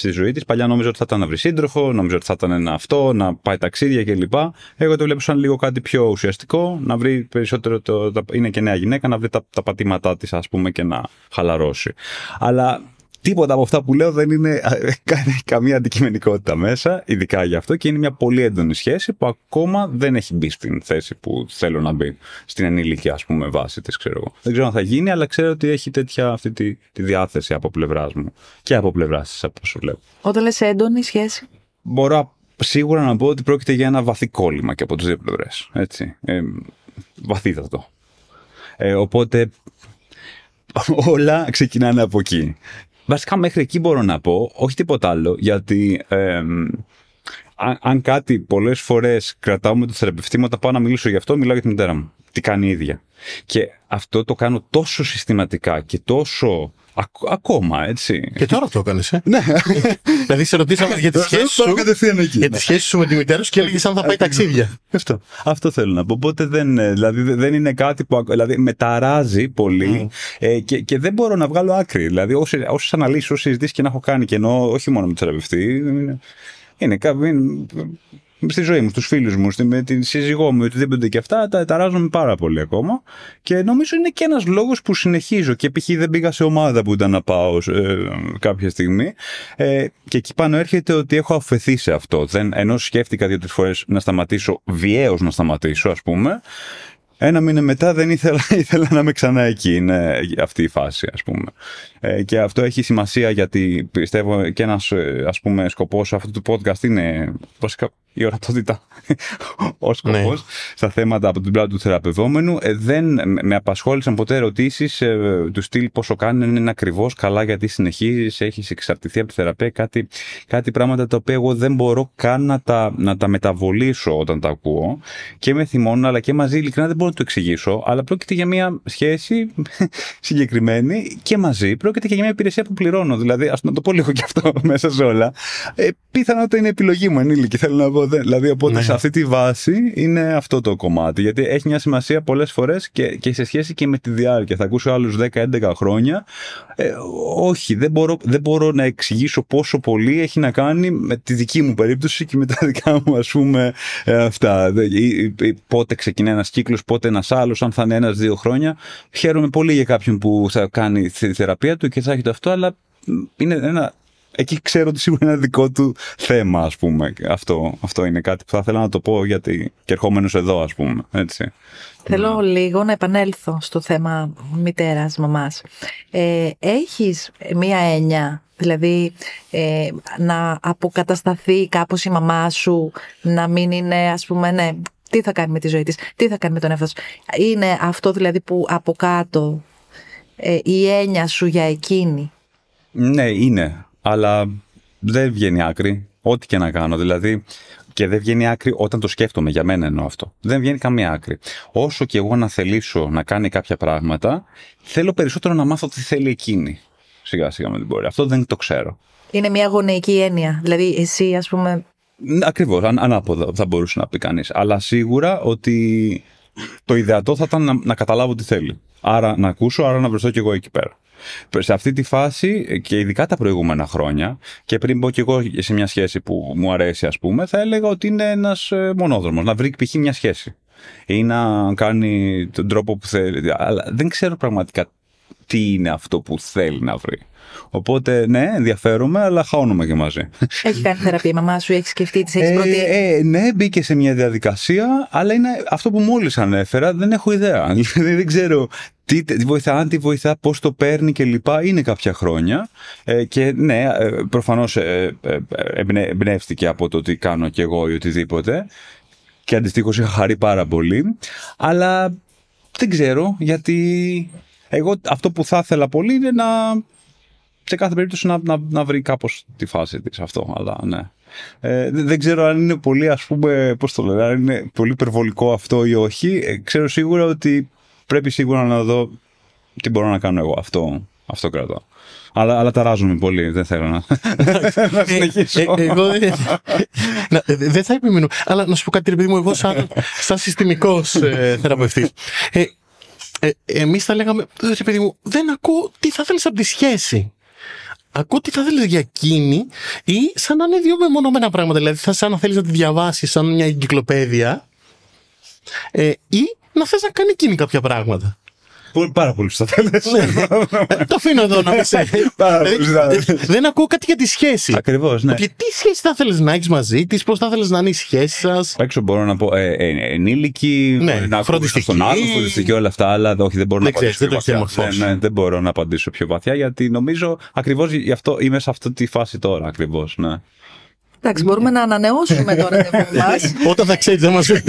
στη ζωή της. Παλιά νόμιζα ότι θα ήταν να βρει σύντροφο, νόμιζα ότι θα ήταν ένα αυτό, να πάει ταξίδια κλπ. Εγώ το βλέπω σαν λίγο κάτι πιο ουσιαστικό, να βρει περισσότερο. Το, είναι και νέα γυναίκα, να βρει τα, τα πατήματά της, ας πούμε, και να χαλαρώσει. Αλλά Τίποτα από αυτά που λέω δεν είναι καμία αντικειμενικότητα μέσα, ειδικά γι' αυτό και είναι μια πολύ έντονη σχέση που ακόμα δεν έχει μπει στην θέση που θέλω να μπει, στην ενήλικη ας πούμε βάση της, ξέρω εγώ. Δεν ξέρω αν θα γίνει, αλλά ξέρω ότι έχει τέτοια αυτή τη, τη διάθεση από πλευράς μου και από πλευράς της από όσο βλέπω. Όταν λες έντονη σχέση. Μπορώ σίγουρα να πω ότι πρόκειται για ένα βαθύ κόλλημα και από τις δύο πλευρές, έτσι. Ε, βαθύτατο. Ε, οπότε όλα ξεκινάνε από εκεί. Βασικά μέχρι εκεί μπορώ να πω, όχι τίποτα άλλο, γιατί αν, κάτι πολλές φορές κρατάω με το θεραπευτή μου, όταν πάω να μιλήσω γι' αυτό, μιλάω για τη μητέρα μου. Τι κάνει η ίδια. Και αυτό το κάνω τόσο συστηματικά και τόσο ακόμα, έτσι. Και τώρα το έκανες, ε. ναι. δηλαδή σε ρωτήσαμε για τη σχέση σου. Για τη σχέση σου με τη μητέρα σου και έλεγες αν θα πάει ταξίδια. Αυτό. Αυτό θέλω να πω. Οπότε δεν, ε, δηλαδή, δεν είναι κάτι που δηλαδή, με ταράζει πολύ mm. ε, και, και δεν μπορώ να βγάλω άκρη. Δηλαδή, όσες αναλύσεις, όσες συζητήσεις και να έχω κάνει και ενώ όχι μόνο με το θεραπευτή. Είναι, είναι, στη ζωή μου, στους φίλους μου, με τη σύζυγό μου, οτιδήποτε και αυτά, τα ταράζομαι πάρα πολύ ακόμα. Και νομίζω είναι και ένας λόγος που συνεχίζω. Και π.χ. δεν πήγα σε ομάδα που ήταν να πάω ε, κάποια στιγμή. Ε, και εκεί πάνω έρχεται ότι έχω αφαιθεί σε αυτό. Δεν, ενώ σκέφτηκα δύο-τρεις φορές να σταματήσω, βιαίως να σταματήσω, ας πούμε. Ένα μήνα μετά δεν ήθελα, ήθελα να είμαι ξανά εκεί. Είναι αυτή η φάση, ας πούμε. Ε, και αυτό έχει σημασία γιατί πιστεύω και ένας ας πούμε σκοπός αυτού του podcast είναι βασικά η ορατότητα ο σκοπός ναι. στα θέματα από την πλάτη του θεραπευόμενου. Ε, δεν με απασχόλησαν ποτέ ερωτήσεις ε, του στυλ πόσο κάνει, είναι ακριβώς καλά γιατί συνεχίζεις, έχεις εξαρτηθεί από τη θεραπεία. Κάτι, κάτι πράγματα τα οποία εγώ δεν μπορώ καν να τα, να τα μεταβολήσω όταν τα ακούω. Και με θυμώνουν, αλλά και μαζί ειλικρινά δεν μπορώ να το εξηγήσω. Αλλά πρόκειται για μια σχέση συγκεκριμένη και μαζί πρόκειται και για μια υπηρεσία που πληρώνω. Δηλαδή, ας να το πω λίγο και αυτό μέσα σε όλα. Ε, πιθανότατα είναι επιλογή μου ενήλικη, θέλω να πω. Δηλαδή, οπότε ναι. σε αυτή τη βάση είναι αυτό το κομμάτι. Γιατί έχει μια σημασία πολλές φορές και, και σε σχέση και με τη διάρκεια. Θα ακούσω άλλους 10-11 χρόνια. Ε, όχι, δεν μπορώ, δεν μπορώ να εξηγήσω πόσο πολύ έχει να κάνει με τη δική μου περίπτωση και με τα δικά μου, ας πούμε, ε, αυτά. Πότε ξεκινάει ένας κύκλος, πότε ένας άλλος, αν θα είναι ένα-δύο χρόνια. Χαίρομαι πολύ για κάποιον που θα κάνει τη θεραπεία του και θα έχει το αυτό, αλλά είναι ένα εκεί ξέρω ότι σίγουρα είναι δικό του θέμα, ας πούμε. Αυτό, αυτό είναι κάτι που θα ήθελα να το πω γιατί και ερχόμενος εδώ, ας πούμε. Έτσι. Θέλω λίγο να επανέλθω στο θέμα μητέρας, μαμάς. Ε, έχεις μία έννοια, δηλαδή ε, να αποκατασταθεί κάπως η μαμά σου, να μην είναι, ας πούμε, ναι, τι θα κάνει με τη ζωή της, τι θα κάνει με τον εαυτό Είναι αυτό δηλαδή που από κάτω ε, η έννοια σου για εκείνη. Ναι, είναι αλλά δεν βγαίνει άκρη. Ό,τι και να κάνω. Δηλαδή, και δεν βγαίνει άκρη όταν το σκέφτομαι. Για μένα εννοώ αυτό. Δεν βγαίνει καμία άκρη. Όσο και εγώ να θελήσω να κάνει κάποια πράγματα, θέλω περισσότερο να μάθω τι θέλει εκείνη. Σιγά σιγά με την πορεία. Αυτό δεν το ξέρω. Είναι μια γονεϊκή έννοια. Δηλαδή, εσύ, ας πούμε. Ακριβώς, αν, ανάποδα θα μπορούσε να πει κανείς. Αλλά σίγουρα ότι το ιδεατό θα ήταν να, να καταλάβω τι θέλει. Άρα να ακούσω, άρα να βρεθώ κι εγώ εκεί πέρα. Σε αυτή τη φάση και ειδικά τα προηγούμενα χρόνια και πριν πω και εγώ σε μια σχέση που μου αρέσει ας πούμε θα έλεγα ότι είναι ένας ε, μονόδρομος να βρει π.χ. μια σχέση ή να κάνει τον τρόπο που θέλει αλλά δεν ξέρω πραγματικά τι είναι αυτό που θέλει να βρει. Οπότε, ναι, ενδιαφέρομαι, αλλά χαώνουμε και μαζί. Έχει κάνει θεραπεία η μαμά σου, έχεις σκεφτεί, της έχεις Ε, προτείνει; ε, ναι, μπήκε σε μια διαδικασία, αλλά είναι αυτό που μόλις ανέφερα, δεν έχω ιδέα. Δηλαδή δεν ξέρω τι, τι βοηθά, αν τι βοηθά, πώς το παίρνει και λοιπά. Είναι κάποια χρόνια ε, και ναι, ε, προφανώς ε, ε, εμπνε- εμπνεύστηκε από το τι κάνω κι εγώ ή οτιδήποτε και αντιστοίχως είχα χαρεί πάρα πολύ, αλλά δεν ξέρω γιατί εγώ αυτό που θα ήθελα πολύ είναι να σε κάθε περίπτωση να, να, να βρει κάπως τη φάση της αυτό, αλλά ναι. Ε, δεν δεν ξέρω αν είναι πολύ, ας πούμε, πώς το λένε, αν είναι πολύ υπερβολικό αυτό ή όχι. Ε, ξέρω σίγουρα ότι πρέπει σίγουρα να δω τι μπορώ να κάνω εγώ. Αυτό, αυτό κρατάω. Αλλά, αλλά ταράζομαι πολύ, δεν θέλω να, να συνεχίσω. Ε, ε, εγώ δεν- Να, ε, δεν θα επιμείνω. Αλλά να σου πω κάτι, ρε παιδί μου, εγώ σαν, σαν συστημικός ε, θεραπευτής. Ε, ε, Εμείς θα λέγαμε, ρε παιδί μου, δεν ακούω τι θα θέλεις από τη σχέση. Ακούω τι θα θέλεις για εκείνη ή σαν να είναι δύο μεμονωμένα πράγματα. Δηλαδή, θα σαν να θέλεις να τη διαβάσεις σαν μια εγκυκλοπαίδεια ε, ή να θες να κάνει εκείνη κάποια πράγματα. Πολύ- Πάρα πολύ σωστά τα λες. Ε, το αφήνω εδώ να μην σε. Πάρα πολύ Δηλαδή, σωστά. ε, δεν ακούω κάτι για τη σχέση. Ακριβώς, ναι. Και τι σχέση θα θέλεις να έχεις μαζί της, πώς θα θέλεις να είναι η σχέση σας; Απ' έξω μπορώ να πω ε, ε, ενήλικοι, Ναι, να ακούω φροντιστική. στον άλλο, φροντιστική όλα αυτά, αλλά όχι, δεν μπορώ Δεν να ξέρεις, απαντήσω δεν πιο το βαθιά. έχεις Ναι, διαμορφώσει. ναι, δεν μπορώ να απαντήσω πιο βαθιά, γιατί νομίζω ακριβώς γι' αυτό είμαι σε αυτή τη φάση τώρα, ακριβώς. Ναι. Εντάξει, μπορούμε να ανανεώσουμε το ραντεβού μας. Όταν θα ξέρεις, δεν μας πει.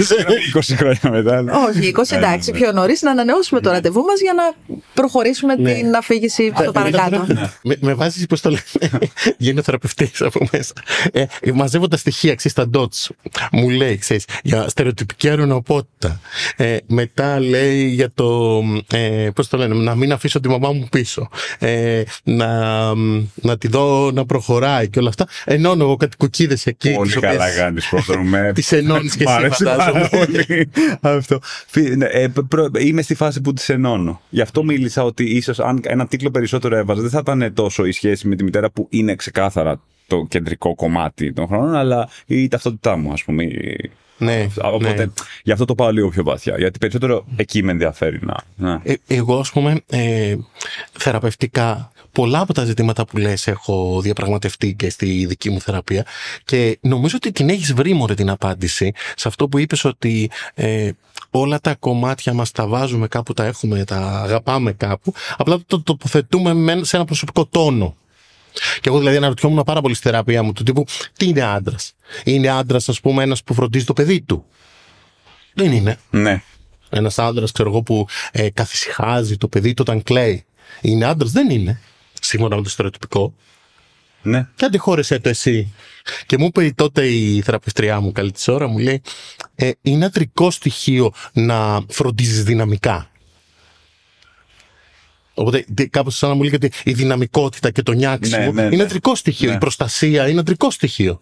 20 χρόνια μετά. ναι. Όχι, 20 εντάξει, πιο νωρίς να ανανεώσουμε το ραντεβού μας για να προχωρήσουμε Ναι. την αφήγηση στο παρακάτω. με, με βάζεις, πώς το λένε, γίνεται θεραπευτής από μέσα. Ε, μαζεύω τα στοιχεία, ξέρεις τα dots. Μου λέει, ξέρεις, για στερεοτυπική αερονοπότητα. Ε, μετά λέει για το. Ε, πώς το λένε, να μην αφήσω τη μαμά μου πίσω. Ε, να, να τη δω να προχωράει και όλα αυτά. Ενώνω εγώ κάτι κουκίδε εκεί. Πολύ τις οποίες καλά κάνει πρώτον με. Τις ενώνεις και Μ' εσύ, άρεσε πάρα φαντάζομαι. πολύ Αυτό. Φι- ναι, ε, προ- Είμαι στη φάση που τις ενώνω. Γι' αυτό μίλησα ότι ίσως αν ένα τίτλο περισσότερο έβαζα, δεν θα ήταν τόσο η σχέση με τη μητέρα που είναι ξεκάθαρα το κεντρικό κομμάτι των χρόνων, αλλά η ταυτότητά μου, ας πούμε. η- Ναι, Οπότε ναι. γι' αυτό το πάω λίγο πιο βαθιά. Γιατί περισσότερο εκεί με ενδιαφέρει να. ναι. Ε, εγώ, ας πούμε, ε, θεραπευτικά, πολλά από τα ζητήματα που λες έχω διαπραγματευτεί και στη δική μου θεραπεία και νομίζω ότι την έχεις βρει μωρέ την απάντηση σε αυτό που είπες ότι ε, όλα τα κομμάτια μας τα βάζουμε κάπου, τα έχουμε, τα αγαπάμε κάπου, απλά το τοποθετούμε με- σε ένα προσωπικό τόνο. Και εγώ δηλαδή αναρωτιόμουν πάρα πολύ στη θεραπεία μου του τύπου τι είναι άντρας; Είναι άντρας, ας πούμε, ένας που φροντίζει το παιδί του; Δεν είναι. ναι. Ένας άντρας, ξέρω εγώ, που ε, καθησυχάζει το παιδί του όταν κλαίει. Είναι άντρας, δεν είναι. Σύμφωνα με το στερεοτυπικό. Ναι. Και αντιχώρεσέ το εσύ. Και μου είπε τότε η θεραπευτριά μου, καλή της ώρα, μου λέει: ε, Είναι αντρικό στοιχείο να φροντίζεις δυναμικά. Οπότε κάπως σαν να μου λέει ότι η δυναμικότητα και το νιάξιμο Ναι, ναι, ναι. είναι αντρικό στοιχείο. Ναι. Η προστασία είναι αντρικό στοιχείο.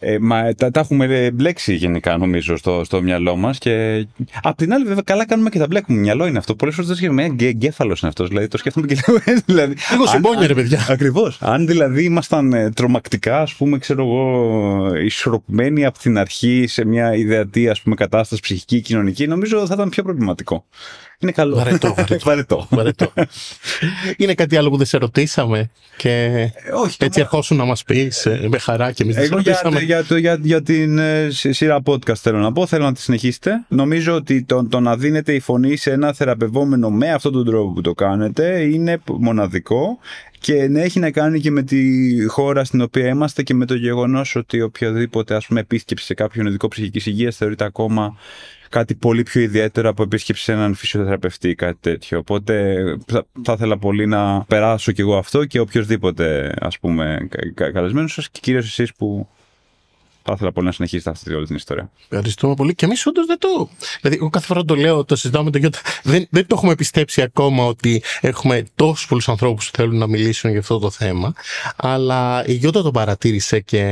Ε, μα τα, τα έχουμε μπλέξει γενικά νομίζω στο, στο μυαλό μας. Και απ' την άλλη, βέβαια, καλά κάνουμε και τα μπλέκουμε. Μυαλό είναι αυτό. Πολλές φορές το σκέφτομαι. Ένα εγκέφαλος είναι αυτός. Δηλαδή το σκέφτομαι και λέω. ε, δηλαδή, Λίγο αν- συμπόνια, ρε παιδιά. Ακριβώς. Αν δηλαδή ήμασταν ε, τρομακτικά, ας πούμε, ξέρω εγώ, ισορροπημένοι από την αρχή σε μια ιδεατή ας πούμε, κατάσταση ψυχική, κοινωνική, νομίζω θα ήταν πιο προβληματικό. Είναι καλό. Βαρετό, βαρετό. βαρετό. Βαρετό. είναι κάτι άλλο που δεν σε ρωτήσαμε και Ε, όχι, το έτσι ερχόσουν να μας πεις ε, με χαρά και εμείς δεν σε Εγώ για, ρωτήσαμε. για, το- για, για την ε, σι- σειρά podcast θέλω να πω, θέλω να τη συνεχίσετε. Νομίζω ότι το, το να δίνετε η φωνή σε ένα θεραπευόμενο με αυτόν τον τρόπο που το κάνετε είναι π- μοναδικό και ναι, έχει να κάνει και με τη χώρα στην οποία είμαστε και με το γεγονός ότι οποιοδήποτε ας πούμε, επίσκεψη σε κάποιον ειδικό ψυχικής υγείας θεωρείται ακόμα κάτι πολύ πιο ιδιαίτερο από επίσκεψη σε έναν φυσιοθεραπευτή ή κάτι τέτοιο. Οπότε θα, θα ήθελα πολύ να περάσω κι εγώ αυτό και οποιοδήποτε ας πούμε κα- κα- καλεσμένος σας και κυρίως εσείς που θα ήθελα πολύ να συνεχίσετε αυτή όλη την ιστορία. Ευχαριστούμε πολύ. Και εμείς όντως δεν το. Δηλαδή, εγώ κάθε φορά το λέω, το συζητάω με τον Γιώτα. Δεν, δεν το έχουμε πιστέψει ακόμα ότι έχουμε τόσους πολλούς ανθρώπους που θέλουν να μιλήσουν για αυτό το θέμα. Αλλά η Γιώτα το παρατήρησε και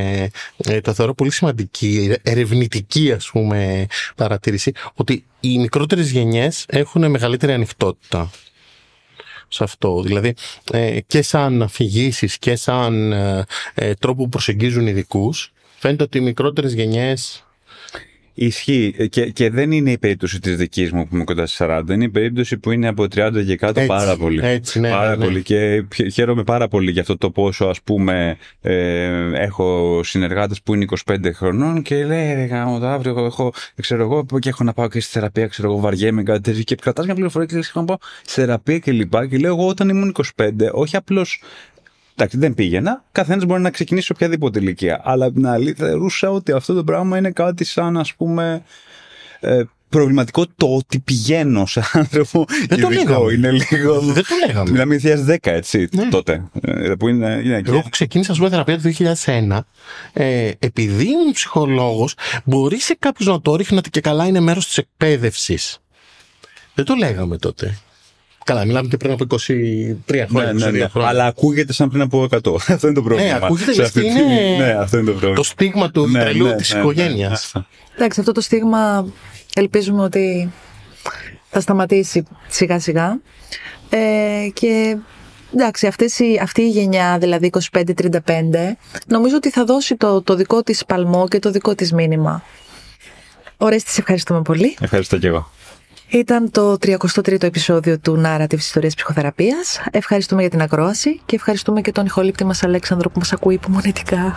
ε, το θεωρώ πολύ σημαντική, ερευνητική ας πούμε παρατήρηση, ότι οι μικρότερες γενιές έχουν μεγαλύτερη ανοιχτότητα σε αυτό. Δηλαδή ε, και σαν αφηγήσεις και σαν ε, ε, τρόπο που προσεγγίζουν ειδικούς, φαίνεται ότι οι μικρότερες γενιές Ισχύει. Ε, και, και δεν είναι η περίπτωση της δικής μου που είμαι κοντά στις 40. Είναι η περίπτωση που είναι από 30 και κάτω Έτσι, πάρα πολύ. έτσι, ναι, πάρα ναι. πολύ. Και χαι- χαίρομαι πάρα πολύ για αυτό το πόσο, ας πούμε, ε, έχω συνεργάτες που είναι 25 χρονών και λέει, ρε γάμο, το αύριο εγώ έχω, ξέρω εγώ, και έχω να πάω και στη θεραπεία, ξέρω εγώ, βαριέμαι κάτι τέτοιο. Και κρατάς μια πληροφορία και λες, έχω να πάω στη θεραπεία και λοιπά. Και λέω, εγώ όταν ήμουν 25, όχι απλώς Εντάξει, δεν πήγαινα. Καθένας μπορεί να ξεκινήσει σε οποιαδήποτε ηλικία. Αλλά απ' την άλλη θεωρούσα ότι αυτό το πράγμα είναι κάτι σαν, ας πούμε, ε, προβληματικό το ότι πηγαίνω σε άνθρωπο Δεν το ειδικό. λέγαμε. Είναι λίγο. Δεν το λέγαμε. Μιλάμε 2010, έτσι, Ναι. τότε. Ε, που είναι, είναι Εγώ και- που ξεκίνησα ας πούμε θεραπεία το 2001, ε, επειδή ήμουν ψυχολόγος, μπορεί σε κάποιους να το ρίχνατε και καλά είναι μέρος της εκπαίδευσης. Δεν το λέγαμε τότε. Καλά, μιλάμε και πριν από 23 χρόνια. Ναι, ναι, 22 ναι. χρόνια. Αλλά ακούγεται σαν πριν από 100. αυτό είναι το πρόβλημα. Ναι, ακούγεται Σε λες αυτή και τη- είναι Ναι, αυτό είναι το πρόβλημα. Το στίγμα του Ναι, τρελού ναι, της ναι, ναι, οικογένειας. ναι. Εντάξει, αυτό το στίγμα ελπίζουμε ότι θα σταματήσει σιγά σιγά. Ε, και εντάξει, αυτές οι, αυτή η γενιά, δηλαδή 25-35, νομίζω ότι θα δώσει το, το δικό της παλμό και το δικό της μήνυμα. Ωραία, τις ευχαριστούμε πολύ. Ευχαριστώ και εγώ. Ήταν το 33ο επεισόδιο του Narrative Ιστορίας Ψυχοθεραπείας. Ευχαριστούμε για την ακρόαση και ευχαριστούμε και τον ηχολήπτη μας Αλέξανδρο που μας ακούει υπομονετικά.